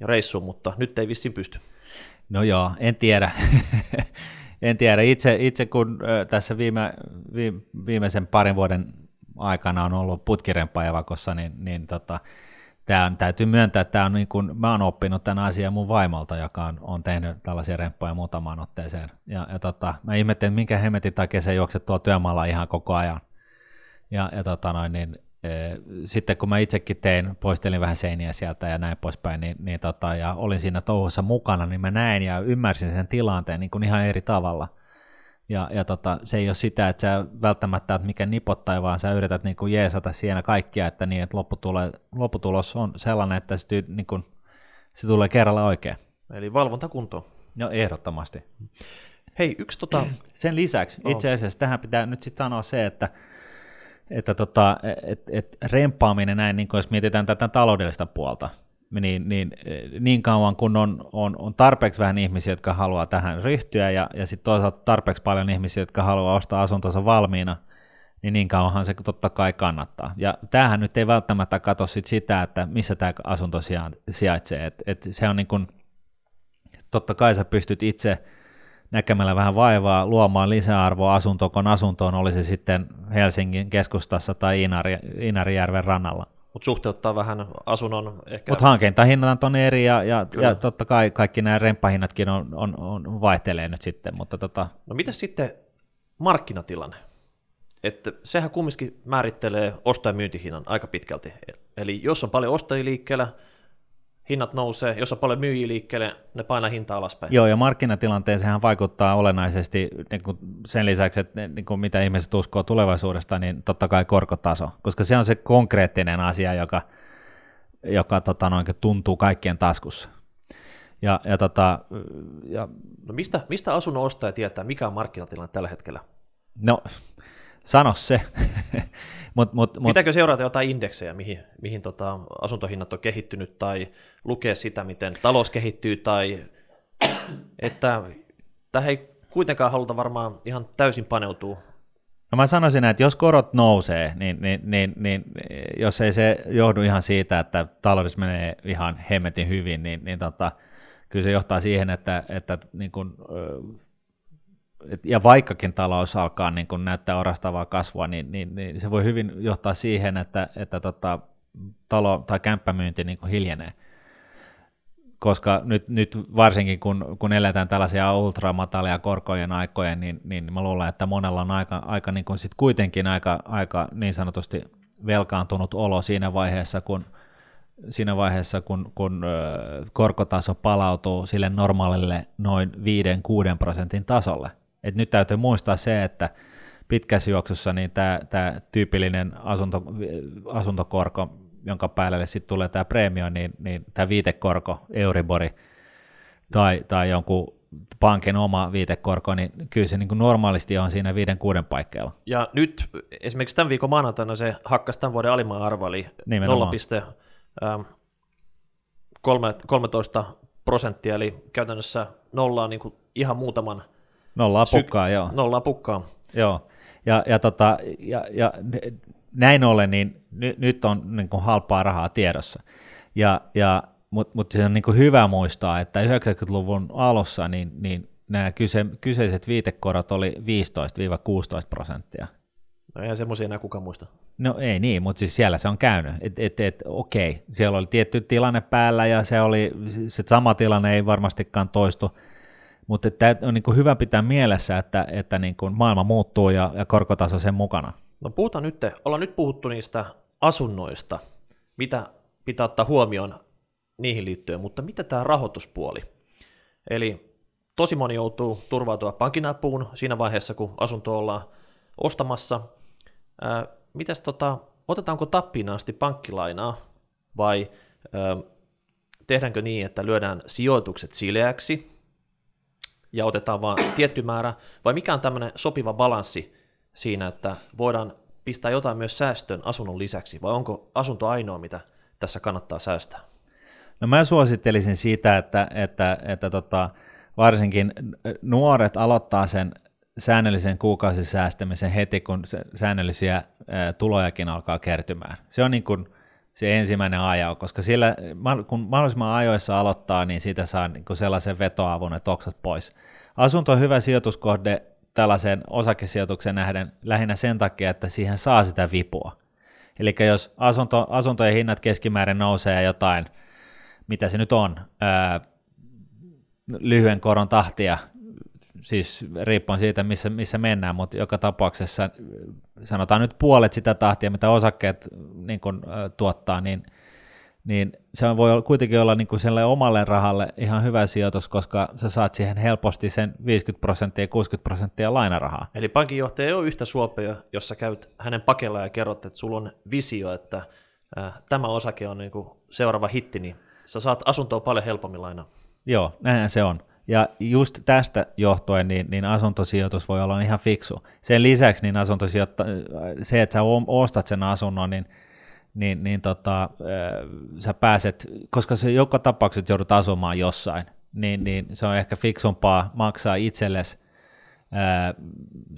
ja reissuun, mutta nyt ei vissiin pysty. No joo, en tiedä. en tiedä. Itse, itse kun tässä viime, viime, viimeisen parin vuoden aikana on ollut putkirempaa evakossa, niin, niin tota, tämä on, täytyy myöntää, että tämä on niin kuin, mä oon oppinut tämän asian mun vaimolta, joka on, on tehnyt tällaisia remppoja muutamaan otteeseen. Ja, ja tota, mä ihmettelin, minkä hemmetin takia se juokset tuolla työmaalla ihan koko ajan. Ja, ja tota noin, niin, e, sitten kun mä itsekin tein, poistelin vähän seiniä sieltä ja näin poispäin, niin, niin tota, ja olin siinä touhussa mukana, niin mä näin ja ymmärsin sen tilanteen niin kuin ihan eri tavalla. Ja, ja tota, se ei ole sitä, että sä välttämättä että mikä nipottaa, vaan sä yrität niin kuin jeesata siinä kaikkia, että, niin, että lopputule, lopputulos on sellainen, että se, niin kuin, se tulee kerralla oikein. Eli valvonta kuntoon. No ehdottomasti. Hei, yksi tota... Sen lisäksi itse asiassa tähän pitää nyt sitten sanoa se, että että tota, et, et rempaaminen näin, niin jos mietitään tätä taloudellista puolta, niin, niin, niin kauan kun on, on, on tarpeeksi vähän ihmisiä, jotka haluaa tähän ryhtyä, ja, ja sitten toisaalta tarpeeksi paljon ihmisiä, jotka haluaa ostaa asuntonsa valmiina, niin niin kauanhan se totta kai kannattaa. Ja tämähän nyt ei välttämättä katso sit sitä, että missä tämä asunto sijaitsee. Et, et se on niin kun, totta kai sä pystyt itse näkemällä vähän vaivaa luomaan lisäarvoa asuntoon, oli se sitten Helsingin keskustassa tai Inari, Inarijärven rannalla. Mutta suhteuttaa vähän asunnon ehkä... Mutta hankintahinnat on eri ja, ja, ja totta kai kaikki nämä remppahinnatkin on, on, on vaihtelee nyt sitten. Mutta tota... No mitä sitten markkinatilanne? Että sehän kumminkin määrittelee osto- ja myyntihinnan aika pitkälti. Eli jos on paljon ostajia liikkeellä, hinnat nousee, jos on paljon myyjiä liikkeelle, ne painaa hintaa alaspäin. Joo, ja markkinatilanteeseen vaikuttaa olennaisesti niin kuin sen lisäksi, että niin kuin mitä ihmiset uskoo tulevaisuudesta, niin totta kai korkotaso, koska se on se konkreettinen asia, joka, joka tota, noin, tuntuu kaikkien taskussa. Ja, ja, tota, ja... No mistä, mistä asunnon ostaja tietää, mikä on markkinatilanne tällä hetkellä? No, sano se. mut, mut, mut, Pitääkö seurata jotain indeksejä, mihin, mihin tota asuntohinnat on kehittynyt, tai lukea sitä, miten talous kehittyy, tai että tähän ei kuitenkaan haluta varmaan ihan täysin paneutua. No mä sanoisin, että jos korot nousee, niin, niin, niin, niin jos ei se johdu ihan siitä, että taloudessa menee ihan hemmetin hyvin, niin, niin tota, kyllä se johtaa siihen, että, että niin kun, ja vaikkakin talous alkaa niin kun näyttää orastavaa kasvua, niin, niin, niin se voi hyvin johtaa siihen, että, että tota, talo- tai kämppämyynti niin hiljenee. Koska nyt, nyt varsinkin kun, kun eletään tällaisia ultramatalia korkojen aikoja, niin, niin mä luulen, että monella on aika, aika niin kuin sit kuitenkin aika, aika niin sanotusti velkaantunut olo siinä vaiheessa, kun, siinä vaiheessa, kun, kun korkotaso palautuu sille normaalille noin 5-6 prosentin tasolle. Et nyt täytyy muistaa se, että pitkässä juoksussa niin tämä, tämä tyypillinen asunto, asuntokorko, jonka päälle sitten tulee tämä preemio, niin, niin tämä viitekorko, Euribori, tai, tai jonkun pankin oma viitekorko, niin kyllä se niin kuin normaalisti on siinä viiden kuuden paikkeilla. Ja nyt esimerkiksi tämän viikon maanantaina se hakkasi tämän vuoden alimman arvo, eli 0,13 prosenttia, eli käytännössä nollaa niin kuin ihan muutaman – Nollaa pukkaa, joo. Nollaa pukkaa. Joo, ja, ja, tota, ja, ja näin ollen, niin ny, nyt on niin kuin halpaa rahaa tiedossa. Ja, ja, Mutta mut se on niin kuin hyvä muistaa, että 90-luvun alussa niin, niin nämä kyse, kyseiset viitekorot oli 15-16 prosenttia. No eihän semmoisia enää kuka muista. No ei niin, mutta siis siellä se on käynyt. Et, et, et, okei, siellä oli tietty tilanne päällä ja se oli, se sama tilanne ei varmastikaan toistu mutta tämä on niin hyvä pitää mielessä, että, että niin kuin maailma muuttuu ja, ja korkotaso sen mukana. No puhutaan nyt, ollaan nyt puhuttu niistä asunnoista, mitä pitää ottaa huomioon niihin liittyen, mutta mitä tämä rahoituspuoli? Eli tosi moni joutuu turvautua pankin apuun siinä vaiheessa, kun asunto ollaan ostamassa. Ää, mitäs tota, otetaanko tappiin asti pankkilainaa vai ää, tehdäänkö niin, että lyödään sijoitukset sileäksi ja otetaan vain tietty määrä, vai mikä on tämmöinen sopiva balanssi siinä, että voidaan pistää jotain myös säästöön asunnon lisäksi, vai onko asunto ainoa, mitä tässä kannattaa säästää? No mä suosittelisin siitä, että, että, että tota, varsinkin nuoret aloittaa sen säännöllisen kuukausisäästämisen heti, kun säännöllisiä tulojakin alkaa kertymään. Se on niin kuin se ensimmäinen ajo, koska sillä, kun mahdollisimman ajoissa aloittaa, niin siitä saa niin kuin sellaisen vetoavun, että oksat pois. Asunto on hyvä sijoituskohde tällaisen osakesijoituksen nähden lähinnä sen takia, että siihen saa sitä vipua. Eli jos asunto, asuntojen hinnat keskimäärin nousee jotain, mitä se nyt on, ää, lyhyen koron tahtia, siis riippuen siitä, missä, missä mennään, mutta joka tapauksessa sanotaan nyt puolet sitä tahtia, mitä osakkeet niin kun, äh, tuottaa, niin, niin se voi kuitenkin olla niin kuin omalle rahalle ihan hyvä sijoitus, koska sä saat siihen helposti sen 50 prosenttia 60 prosenttia lainarahaa. Eli pankinjohtaja ei ole yhtä suopea, jos sä käyt hänen pakella ja kerrot, että sulla on visio, että äh, tämä osake on niin kuin seuraava hitti, niin sä saat asuntoa paljon helpommin lainaa. Joo, näinhän se on. Ja just tästä johtuen niin, niin asuntosijoitus voi olla ihan fiksu. Sen lisäksi niin asuntosijoitta, se, että sä ostat sen asunnon, niin, niin, niin tota, sä pääset, koska se joka tapauksessa joudut asumaan jossain, niin, niin se on ehkä fiksumpaa maksaa itsellesi ää,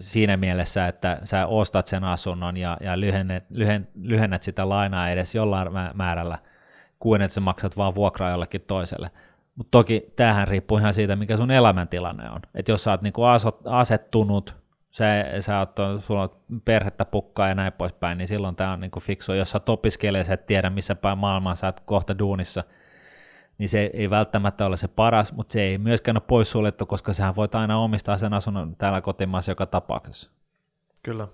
siinä mielessä, että sä ostat sen asunnon ja, ja lyhennät, lyhen, lyhennät sitä lainaa edes jollain määrällä, kuin että sä maksat vaan vuokraa jollekin toiselle. Mutta toki tähän riippuu ihan siitä, mikä sun elämäntilanne on. Et jos sä oot niinku asettunut, sä, sä oot, sulla on perhettä pukkaa ja näin poispäin, niin silloin tämä on niinku fiksu. Jos sä oot opiskelija, sä et tiedä missä päin maailmaa sä oot kohta duunissa, niin se ei välttämättä ole se paras, mutta se ei myöskään ole poissuljettu, koska sähän voit aina omistaa sen asunnon täällä kotimaassa joka tapauksessa. Kyllä.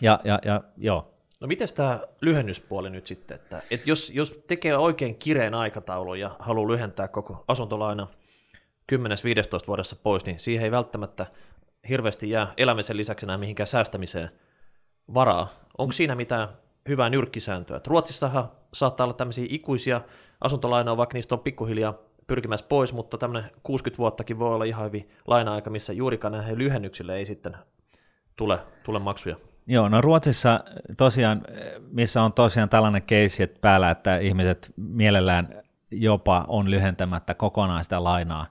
Ja, ja, ja joo, No miten tämä lyhennyspuoli nyt sitten, että, että jos, jos tekee oikein kireen aikataulun ja haluaa lyhentää koko asuntolaina 10-15 vuodessa pois, niin siihen ei välttämättä hirveästi jää elämisen lisäksi enää mihinkään säästämiseen varaa. Onko siinä mitään hyvää nyrkkisääntöä? Et Ruotsissahan saattaa olla tämmöisiä ikuisia asuntolainoja, vaikka niistä on pikkuhiljaa pyrkimässä pois, mutta tämmöinen 60 vuottakin voi olla ihan hyvin laina-aika, missä juurikaan näihin lyhennyksille ei sitten tule, tule maksuja. Joo, no Ruotsissa tosiaan, missä on tosiaan tällainen keissi päällä, että ihmiset mielellään jopa on lyhentämättä kokonaan sitä lainaa,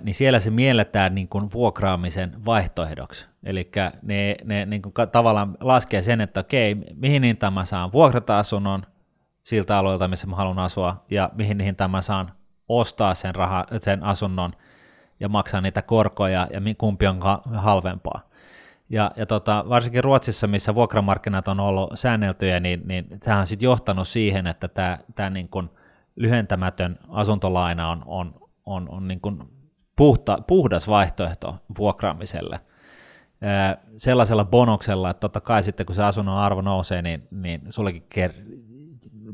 niin siellä se mielletään niin kuin vuokraamisen vaihtoehdoksi. Eli ne, ne niin kuin tavallaan laskee sen, että okei, mihin hintaan mä saan vuokrata asunnon siltä alueelta, missä mä haluan asua, ja mihin hintaan mä saan ostaa sen, raha, sen asunnon ja maksaa niitä korkoja, ja kumpi on halvempaa. Ja, ja tota, varsinkin Ruotsissa, missä vuokramarkkinat on ollut säänneltyjä, niin, niin sehän on sitten johtanut siihen, että tämä, niin kuin lyhentämätön asuntolaina on, on, on, on niin kuin puhta, puhdas vaihtoehto vuokraamiselle. sellaisella bonoksella, että totta kai sitten kun se asunnon arvo nousee, niin, niin sullekin ker-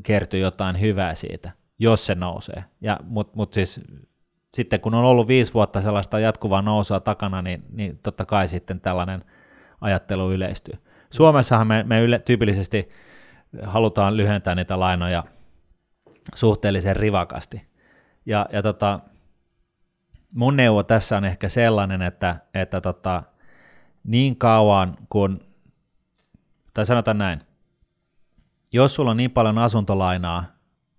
kertyy jotain hyvää siitä, jos se nousee. Mutta mut siis sitten kun on ollut viisi vuotta sellaista jatkuvaa nousua takana, niin, niin totta kai sitten tällainen – ajattelu yleistyy. Suomessahan me, me yle, tyypillisesti halutaan lyhentää niitä lainoja suhteellisen rivakasti. Ja, ja tota, mun neuvo tässä on ehkä sellainen, että, että tota, niin kauan kun, tai sanotaan näin, jos sulla on niin paljon asuntolainaa,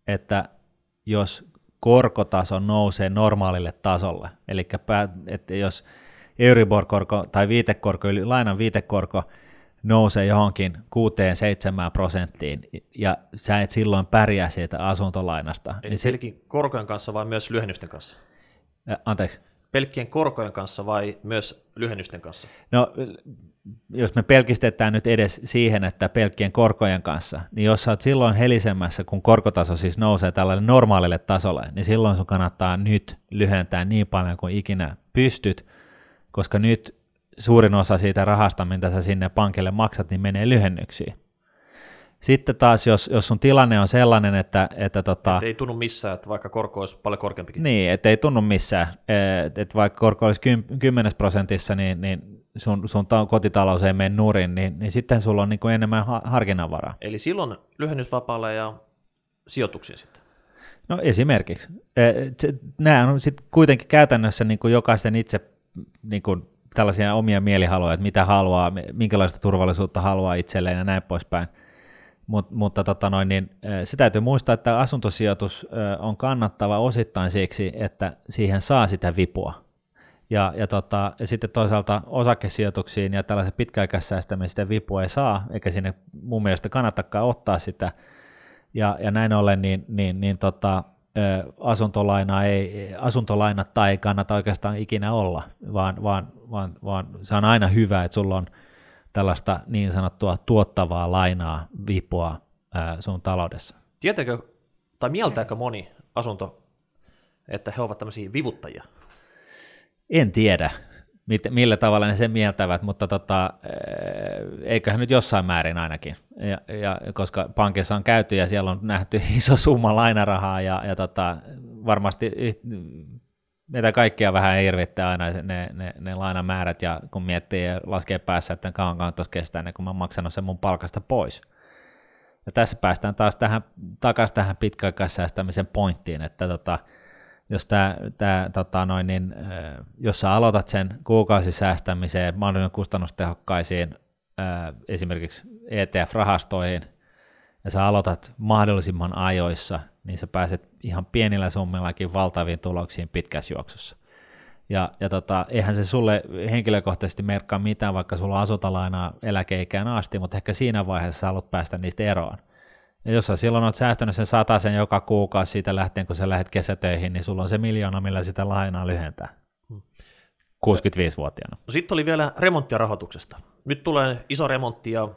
että jos korkotaso nousee normaalille tasolle, eli että jos Euribor-korko tai viitekorko, eli lainan viitekorko nousee johonkin 6-7 prosenttiin, ja sä et silloin pärjää siitä asuntolainasta. Eli niin pelkkin korkojen kanssa vai myös lyhennysten kanssa? Anteeksi? Pelkkien korkojen kanssa vai myös lyhennysten kanssa? No, jos me pelkistetään nyt edes siihen, että pelkkien korkojen kanssa, niin jos sä oot silloin helisemmässä, kun korkotaso siis nousee tällainen normaalille tasolle, niin silloin sun kannattaa nyt lyhentää niin paljon kuin ikinä pystyt, koska nyt suurin osa siitä rahasta, mitä sä sinne pankille maksat, niin menee lyhennyksiin. Sitten taas, jos, jos sun tilanne on sellainen, että... että tota, et ei tunnu missään, että vaikka korko olisi paljon korkeampikin. Niin, että ei tunnu missään. Että et vaikka korko olisi 10 prosentissa, niin, niin sun, sun kotitalous ei mene nurin, niin, niin sitten sulla on niin kuin enemmän harkinnanvaraa. Eli silloin lyhennysvapaalle ja sijoituksiin sitten? No esimerkiksi. Nämä on sitten kuitenkin käytännössä niin kuin jokaisen itse niin kuin tällaisia omia mielihaluja, että mitä haluaa, minkälaista turvallisuutta haluaa itselleen ja näin poispäin. Mut, mutta tota noin, niin, se täytyy muistaa, että asuntosijoitus on kannattava osittain siksi, että siihen saa sitä vipua. Ja, ja, tota, ja sitten toisaalta osakesijoituksiin ja tällaisen pitkäaikaissäästämisen sitä vipua ei saa, eikä sinne mun mielestä kannattakaan ottaa sitä. Ja, ja näin ollen, niin, niin, niin tota, asuntolaina ei, asuntolainat ei kannata oikeastaan ikinä olla, vaan, vaan, vaan, vaan se on aina hyvä, että sulla on tällaista niin sanottua tuottavaa lainaa vipua sun taloudessa. Tietääkö tai mieltääkö moni asunto, että he ovat tämmöisiä vivuttajia? En tiedä. mit, millä tavalla ne sen mieltävät, mutta tota, eiköhän nyt jossain määrin ainakin, ja, ja, koska pankissa on käyty ja siellä on nähty iso summa lainarahaa ja, ja tota, varmasti meitä kaikkia vähän hirvittää aina ne, ne, ne lainamäärät ja kun miettii ja laskee päässä, että kauan tuossa kestää, niin kun mä oon maksanut sen mun palkasta pois. Ja tässä päästään taas tähän, takaisin tähän pitkäaikaissäästämisen pointtiin, että tota, jos, tää, tää, tota noin, niin, jos sä aloitat sen kuukausisäästämiseen mahdollisimman kustannustehokkaisiin esimerkiksi ETF-rahastoihin, ja sä aloitat mahdollisimman ajoissa, niin sä pääset ihan pienillä summillakin valtaviin tuloksiin pitkässä juoksussa. Ja, ja tota, eihän se sulle henkilökohtaisesti merkkaa mitään, vaikka sulla on asuntolainaa eläkeikään asti, mutta ehkä siinä vaiheessa sä haluat päästä niistä eroon. Ja jos sä silloin oot säästänyt sen sen joka kuukausi siitä lähtien, kun sä lähdet kesätöihin, niin sulla on se miljoona, millä sitä lainaa lyhentää. 65-vuotiaana. No, Sitten oli vielä remonttia rahoituksesta. Nyt tulee iso remontti ja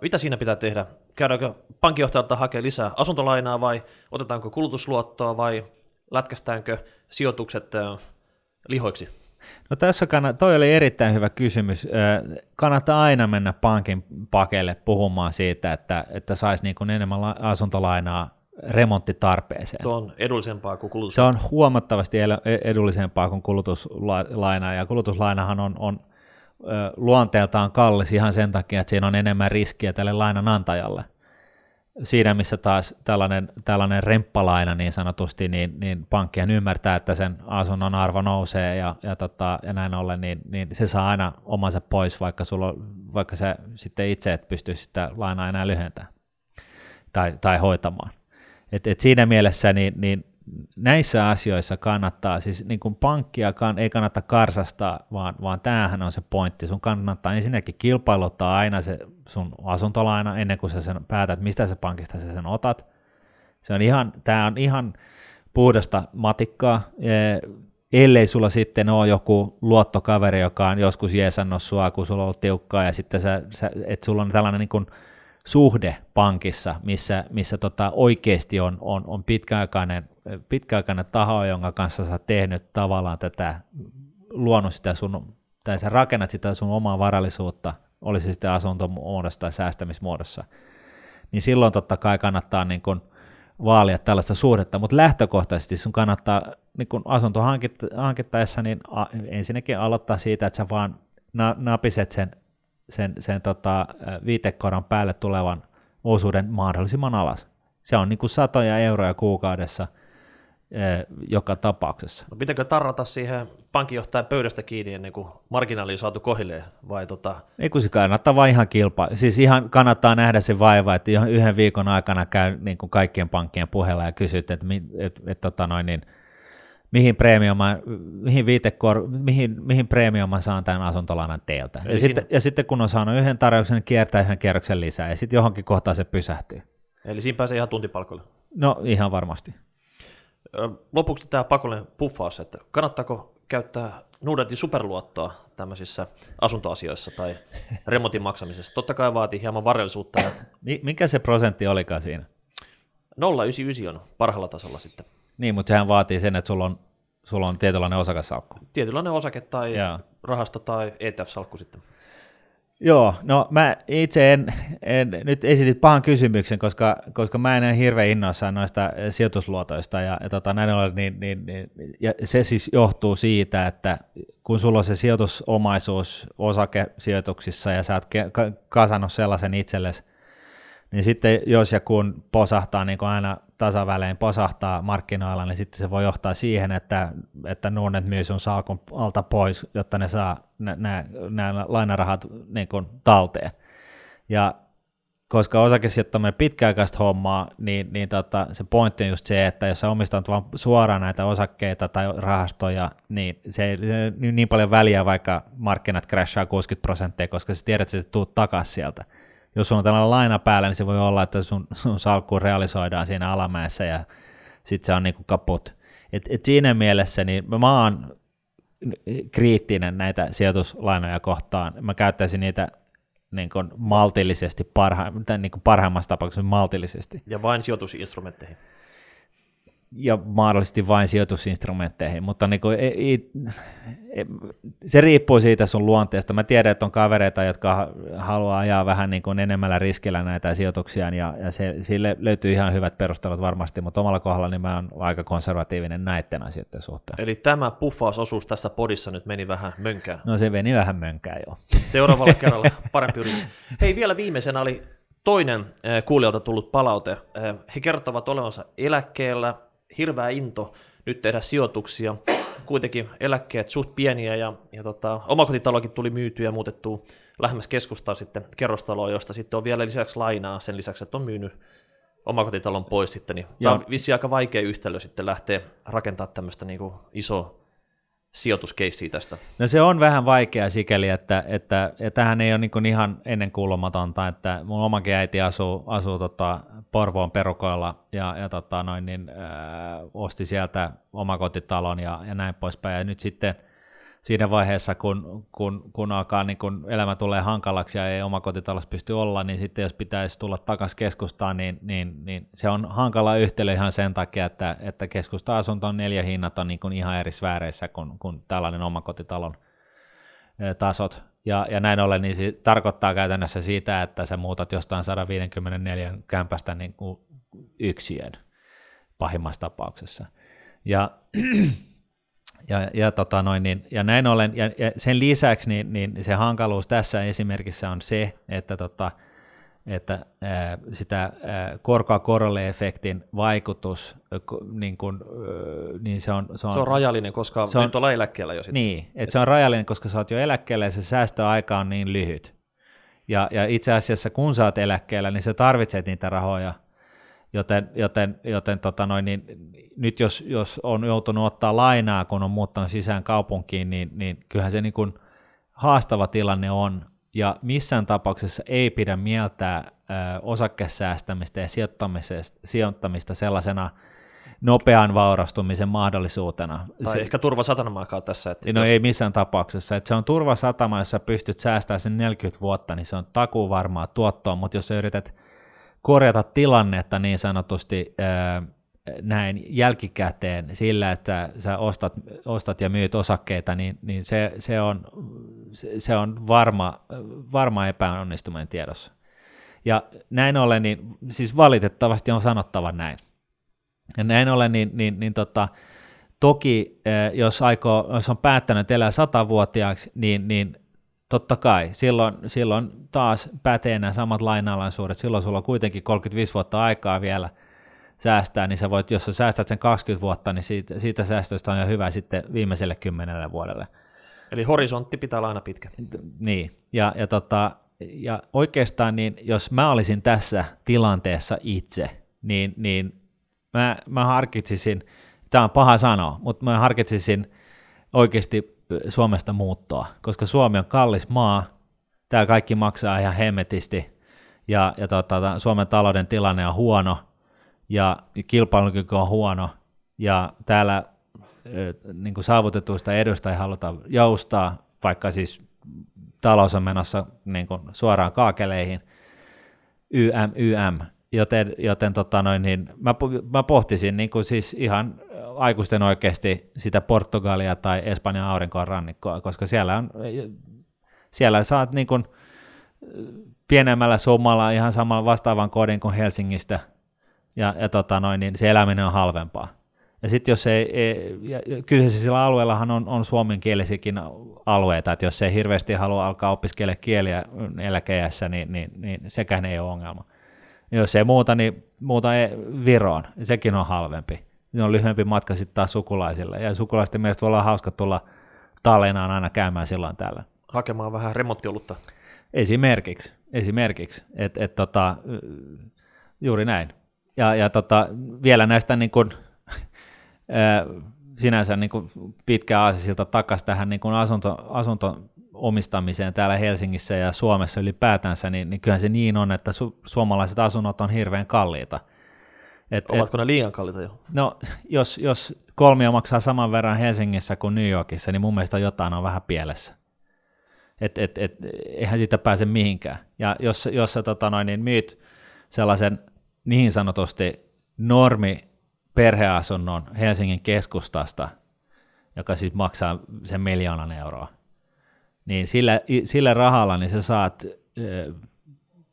mitä siinä pitää tehdä? Käydäänkö pankinjohtajalta hakemaan lisää asuntolainaa vai otetaanko kulutusluottoa vai lätkästäänkö sijoitukset lihoiksi? No tässä kann- toi oli erittäin hyvä kysymys. Kannattaa aina mennä pankin pakelle puhumaan siitä, että, että saisi niin enemmän asuntolainaa remonttitarpeeseen. Se on edullisempaa kuin kulutus. Se on huomattavasti edullisempaa kuin kulutuslaina, ja kulutuslainahan on, on luonteeltaan kallis ihan sen takia, että siinä on enemmän riskiä tälle lainanantajalle siinä, missä taas tällainen, tällainen remppalaina niin sanotusti, niin, niin pankkien ymmärtää, että sen asunnon arvo nousee ja, ja, tota, ja näin ollen, niin, niin, se saa aina omansa pois, vaikka, sulla, vaikka se sitten itse et pysty sitä lainaa enää lyhentämään tai, tai hoitamaan. Et, et siinä mielessä niin, niin näissä asioissa kannattaa, siis niin kuin pankkia ei kannata karsastaa, vaan, vaan tämähän on se pointti. Sun kannattaa ensinnäkin kilpailuttaa aina se sun asuntolaina ennen kuin sä sen päätät, mistä sä pankista sä sen otat. Se on ihan, tämä on ihan puhdasta matikkaa, ellei sulla sitten ole joku luottokaveri, joka on joskus jeesannut sua, kun sulla on ollut tiukkaa, ja sitten sä, sä, että sulla on tällainen niin kuin suhde pankissa, missä, missä tota oikeasti on, on, on pitkäaikainen, pitkäaikainen taho, jonka kanssa sä tehnyt tavallaan tätä, luonut sitä sun, tai sä rakennat sitä sun omaa varallisuutta, oli se sitten asuntomuodossa tai säästämismuodossa, niin silloin totta kai kannattaa niin kuin vaalia tällaista suhdetta, mutta lähtökohtaisesti sun kannattaa niin kun asunto hankittaessa niin a, ensinnäkin aloittaa siitä, että sä vaan na, napiset sen sen, sen tota, viitekoron päälle tulevan osuuden mahdollisimman alas. Se on niin kuin satoja euroja kuukaudessa joka tapauksessa. No pitääkö tarrata siihen pankinjohtajan pöydästä kiinni ennen kuin marginaali on saatu kohille? Vai tota... Ei kun se kannattaa vaan ihan kilpa. Siis ihan kannattaa nähdä se vaiva, että yhden viikon aikana käy niin kuin kaikkien pankkien puheella ja kysyt, että, että, että, että tota noin, niin, mihin premiuma, mihin, viitekor, mihin, mihin premiuma saan tämän asuntolainan teiltä. Ja, siinä... sitten, ja sitten kun on saanut yhden tarjouksen, niin kiertää yhden kierroksen lisää, ja sitten johonkin kohtaan se pysähtyy. Eli siinä pääsee ihan tuntipalkoille. No ihan varmasti. Lopuksi tämä pakollinen puffaus, että kannattaako käyttää Nuudentin superluottoa tämmöisissä asuntoasioissa tai remontin maksamisessa. Totta kai vaatii hieman varallisuutta. Ja... Mikä se prosentti olikaan siinä? 0,99 on parhaalla tasolla sitten. Niin, mutta sehän vaatii sen, että sulla on, sulla on tietynlainen osakassalkku. Tietynlainen osake tai Jaa. rahasto tai ETF-salkku sitten. Joo, no mä itse en, en nyt esitit pahan kysymyksen, koska, koska mä en ole hirveän innoissaan noista sijoitusluotoista ja, ja tota, näin ollen, niin, niin, niin, ja se siis johtuu siitä, että kun sulla on se sijoitusomaisuus osakesijoituksissa ja sä oot kasannut sellaisen itsellesi, niin sitten jos ja kun posahtaa, niin kuin aina tasavälein posahtaa markkinoilla, niin sitten se voi johtaa siihen, että, että nuonet myy sun salkun alta pois, jotta ne saa nämä lainarahat niin kuin talteen. Ja koska osakesijoittaminen pitkäaikaista hommaa, niin, niin tota, se pointti on just se, että jos sä omistat vaan suoraan näitä osakkeita tai rahastoja, niin se ei niin paljon väliä, vaikka markkinat crashaa 60 prosenttia, koska sä tiedät, että sä tuut takaisin sieltä jos on tällainen laina päällä, niin se voi olla, että sun, sun salkku realisoidaan siinä alamäessä ja sitten se on niin kuin kaput. Et, et siinä mielessä niin mä oon kriittinen näitä sijoituslainoja kohtaan. Mä käyttäisin niitä niin kuin maltillisesti, parha, niin kuin parhaimmassa tapauksessa maltillisesti. Ja vain sijoitusinstrumentteihin. Ja mahdollisesti vain sijoitusinstrumentteihin, mutta niin kuin, ei, ei, se riippuu siitä sun luonteesta. Mä tiedän, että on kavereita, jotka haluaa ajaa vähän niin kuin enemmällä riskillä näitä sijoituksia, ja, ja se, sille löytyy ihan hyvät perustelut varmasti, mutta omalla kohdalla niin mä oon aika konservatiivinen näiden asioiden suhteen. Eli tämä puffausosuus tässä podissa nyt meni vähän mönkään. No se meni vähän mönkään, joo. Seuraavalla kerralla parempi yritys. Hei, vielä viimeisenä oli toinen eh, kuulijalta tullut palaute. Eh, he kertovat olevansa eläkkeellä, hirveä into nyt tehdä sijoituksia. Kuitenkin eläkkeet suht pieniä ja, ja tota, omakotitalokin tuli myytyä ja muutettu lähemmäs keskustaa sitten kerrostaloa, josta sitten on vielä lisäksi lainaa sen lisäksi, että on myynyt omakotitalon pois sitten. Niin tämä on vissi aika vaikea yhtälö sitten lähteä rakentamaan tämmöistä niin isoa sijoituskeissiä tästä? No se on vähän vaikea sikäli, että, että ja tähän ei ole niin ihan ennenkuulumatonta, että mun omakin äiti asuu, asuu tota Porvoon perukoilla ja, ja tota noin, niin, ää, osti sieltä omakotitalon ja, ja näin poispäin. Ja nyt sitten siinä vaiheessa, kun, kun, kun alkaa niin kun elämä tulee hankalaksi ja ei omakotitalossa pysty olla, niin sitten jos pitäisi tulla takaisin keskustaan, niin, niin, niin se on hankala yhtälö ihan sen takia, että, että keskusta-asunton neljä hinnat on niin kuin ihan eri sfääreissä kuin, kuin tällainen omakotitalon tasot. Ja, ja näin ollen niin se tarkoittaa käytännössä sitä, että sä muutat jostain 154 kämpästä niin kuin yksiön pahimmassa tapauksessa. Ja ja, ja, tota noin, niin, ja näin ollen, ja, ja sen lisäksi niin, niin se hankaluus tässä esimerkissä on se, että, tota, että ää, sitä ää, korkoa korolle efektin vaikutus, niin, kun, niin se, on, se, on, se on rajallinen, koska se on, nyt ollaan eläkkeellä jo sitten. Niin, että se on rajallinen, koska sä oot jo eläkkeellä ja se säästöaika on niin lyhyt. Ja, ja itse asiassa kun sä oot eläkkeellä, niin sä tarvitset niitä rahoja – Joten, joten, joten tota noin, niin, nyt jos, jos on joutunut ottaa lainaa, kun on muuttanut sisään kaupunkiin, niin, niin kyllähän se niin kuin haastava tilanne on. Ja missään tapauksessa ei pidä mieltää osakesäästämistä ja sijoittamista sellaisena nopean vaurastumisen mahdollisuutena. Tai se, ehkä turvasatamaakaan tässä. Että no jos... ei missään tapauksessa. Että se on turvasatama, jos sä pystyt säästämään sen 40 vuotta, niin se on takuu varmaa tuottoa, mutta jos sä yrität korjata tilannetta niin sanotusti näin jälkikäteen sillä, että sä ostat, ostat ja myyt osakkeita, niin, niin se, se, on, se on varma, varma epäonnistuminen tiedossa. Ja näin ollen, niin, siis valitettavasti on sanottava näin. Ja näin ollen, niin, niin, niin tota, toki jos, aikoo, jos on päättänyt elää satavuotiaaksi, niin, niin totta kai, silloin, silloin taas pätee nämä samat lainalaisuudet, silloin sulla on kuitenkin 35 vuotta aikaa vielä säästää, niin sä voit, jos sä säästät sen 20 vuotta, niin siitä, siitä säästöstä on jo hyvä sitten viimeiselle kymmenelle vuodelle. Eli horisontti pitää olla aina pitkä. Niin, ja, ja, tota, ja oikeastaan niin, jos mä olisin tässä tilanteessa itse, niin, niin mä, mä harkitsisin, tämä on paha sanoa, mutta mä harkitsisin oikeasti Suomesta muuttoa, koska Suomi on kallis maa, täällä kaikki maksaa ihan hemmetisti, ja, ja tota, Suomen talouden tilanne on huono, ja kilpailukyky on huono, ja täällä niin kuin saavutetuista edusta ei haluta joustaa, vaikka siis talous on menossa niin kuin suoraan kaakeleihin, YM, YM, joten, joten tota noin, niin mä, mä pohtisin niin kuin siis ihan aikuisten oikeasti sitä Portugalia tai Espanjan aurinkoa rannikkoa, koska siellä, on, siellä saat niin kuin pienemmällä summalla ihan saman vastaavan kodin kuin Helsingistä, ja, ja tota noin, niin se eläminen on halvempaa. Ja sitten jos ei, ei kyseisellä alueellahan on, on suomenkielisikin alueita, että jos ei hirveästi halua alkaa opiskella kieliä eläkeässä, niin, niin, niin sekään ei ole ongelma. Jos ei muuta, niin muuta ei Viroon, sekin on halvempi niin on lyhyempi matka sitten taas sukulaisille. Ja sukulaisten mielestä voi olla hauska tulla Tallinnaan aina käymään silloin täällä. Hakemaan vähän remonttiolutta. Esimerkiksi, esimerkiksi. Et, et tota, juuri näin. Ja, ja tota, vielä näistä niin kun, sinänsä niin kuin pitkä aasisilta takaisin tähän niin kuin asunto, asunto omistamiseen täällä Helsingissä ja Suomessa ylipäätänsä, niin, niin kyllähän se niin on, että su- suomalaiset asunnot on hirveän kalliita – et, Ovatko et, ne liian kalliita jo? No, jos, jos kolmio maksaa saman verran Helsingissä kuin New Yorkissa, niin mun mielestä jotain on vähän pielessä. Et, et, et, eihän siitä pääse mihinkään. Ja jos, jos sä tota noin, niin myyt sellaisen niin sanotusti normi perheasunnon Helsingin keskustasta, joka siis maksaa sen miljoonan euroa, niin sillä, sillä rahalla niin sä saat ö,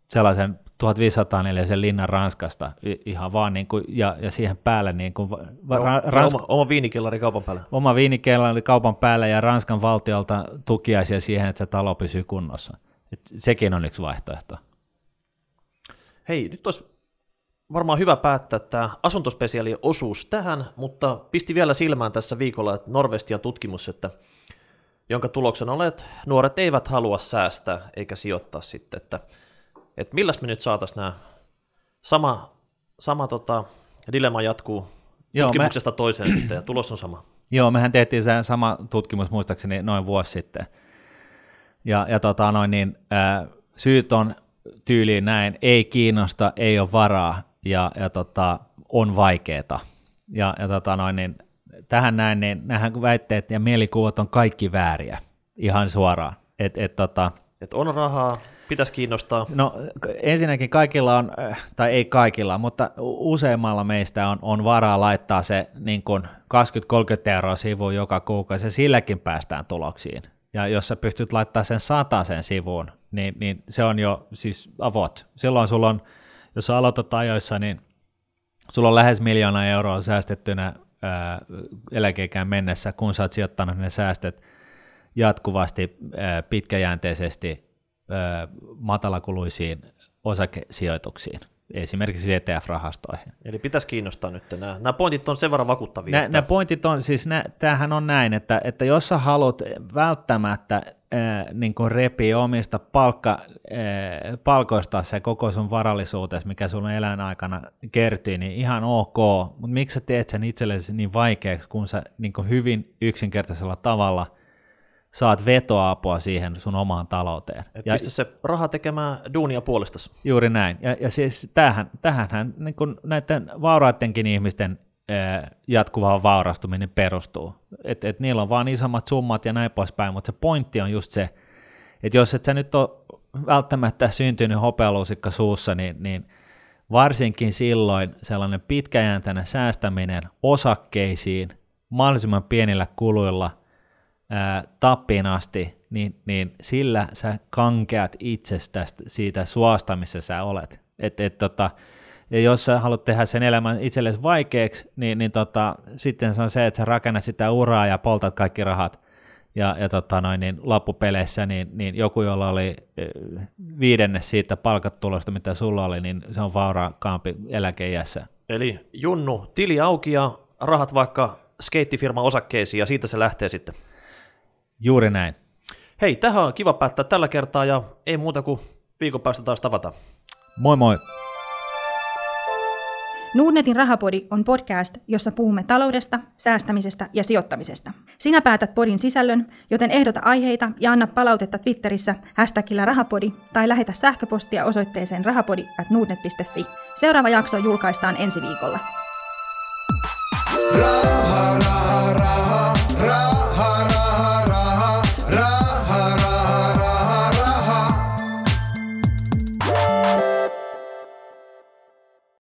sellaisen 1504 sen linnan Ranskasta ihan vaan niin kuin, ja, ja siihen päälle niin kuin, va, ra, Ransk- oma, oma viinikellari kaupan päällä. Oma viinikellari kaupan päällä ja Ranskan valtiolta tukiaisia siihen, että se talo pysyy kunnossa. Et sekin on yksi vaihtoehto. Hei, nyt olisi varmaan hyvä päättää tämä asuntospesiaali osuus tähän, mutta pisti vielä silmään tässä viikolla että Norvestian tutkimus, että jonka tuloksena olet, nuoret eivät halua säästää eikä sijoittaa sitten, että, että milläs me nyt saataisiin nämä sama, sama tota, dilemma jatkuu Joo, tutkimuksesta me... toiseen sitten ja tulos on sama. Joo, mehän tehtiin se sama tutkimus muistaakseni noin vuosi sitten. Ja, ja tota, noin, niin, ää, syyt on tyyliin näin, ei kiinnosta, ei ole varaa ja, ja tota, on vaikeeta. Ja, ja tota, noin, niin, tähän näin, niin nämähän väitteet ja mielikuvat on kaikki vääriä, ihan suoraan. Et, et, tota, et on rahaa, pitäisi kiinnostaa. No ensinnäkin kaikilla on, tai ei kaikilla, mutta useimmalla meistä on, on varaa laittaa se niin 20-30 euroa sivuun joka kuukausi ja silläkin päästään tuloksiin. Ja jos sä pystyt laittaa sen sen sivuun, niin, niin se on jo siis avot. Silloin sulla on, jos sä aloitat ajoissa, niin sulla on lähes miljoona euroa säästettynä ää, eläkeikään mennessä, kun sä oot sijoittanut ne säästöt jatkuvasti pitkäjänteisesti matalakuluisiin osakesijoituksiin esimerkiksi ETF-rahastoihin. Eli pitäisi kiinnostaa nyt. Nämä, nämä pointit on sen verran vakuuttavia. Nämä, että... nämä pointit on, siis nä, tämähän on näin, että, että jos sä haluat välttämättä äh, niin kuin repii omista palkka, äh, palkoista se koko sun varallisuutesi, mikä sun elän aikana kertyy, niin ihan ok, mutta miksi sä teet sen itsellesi niin vaikeaksi, kun sä niin kuin hyvin yksinkertaisella tavalla – saat vetoapua siihen sun omaan talouteen. Et ja pistä se raha tekemään duunia puolestasi. Juuri näin. Ja, ja siis tähän, tähänhän niin kun näiden vauraittenkin ihmisten ää, jatkuva vaurastuminen perustuu. Että et niillä on vaan isommat summat ja näin poispäin, mutta se pointti on just se, että jos et sä nyt ole välttämättä syntynyt hopealuusikka suussa, niin, niin varsinkin silloin sellainen pitkäjäntäinen säästäminen osakkeisiin mahdollisimman pienillä kuluilla – tappiin asti, niin, niin sillä sä kankeat itsestäsi siitä suosta, missä sä olet. Et, et, tota, ja jos sä haluat tehdä sen elämän itsellesi vaikeaksi, niin, niin tota, sitten se on se, että sä rakennat sitä uraa ja poltat kaikki rahat. Ja, ja tota noin, niin loppupeleissä niin, niin joku, jolla oli viidenne siitä palkatulosta, mitä sulla oli, niin se on vauraampi eläkeijässä. Eli Junnu, tili auki ja rahat vaikka skeittifirman osakkeisiin ja siitä se lähtee sitten. Juuri näin. Hei, tähän on kiva päättää tällä kertaa ja ei muuta kuin viikon päästä taas tavata. Moi moi! Nuudnetin rahapodi on podcast, jossa puhumme taloudesta, säästämisestä ja sijoittamisesta. Sinä päätät podin sisällön, joten ehdota aiheita ja anna palautetta Twitterissä hashtagillä rahapodi tai lähetä sähköpostia osoitteeseen rahapodi at Seuraava jakso julkaistaan ensi viikolla. Ra-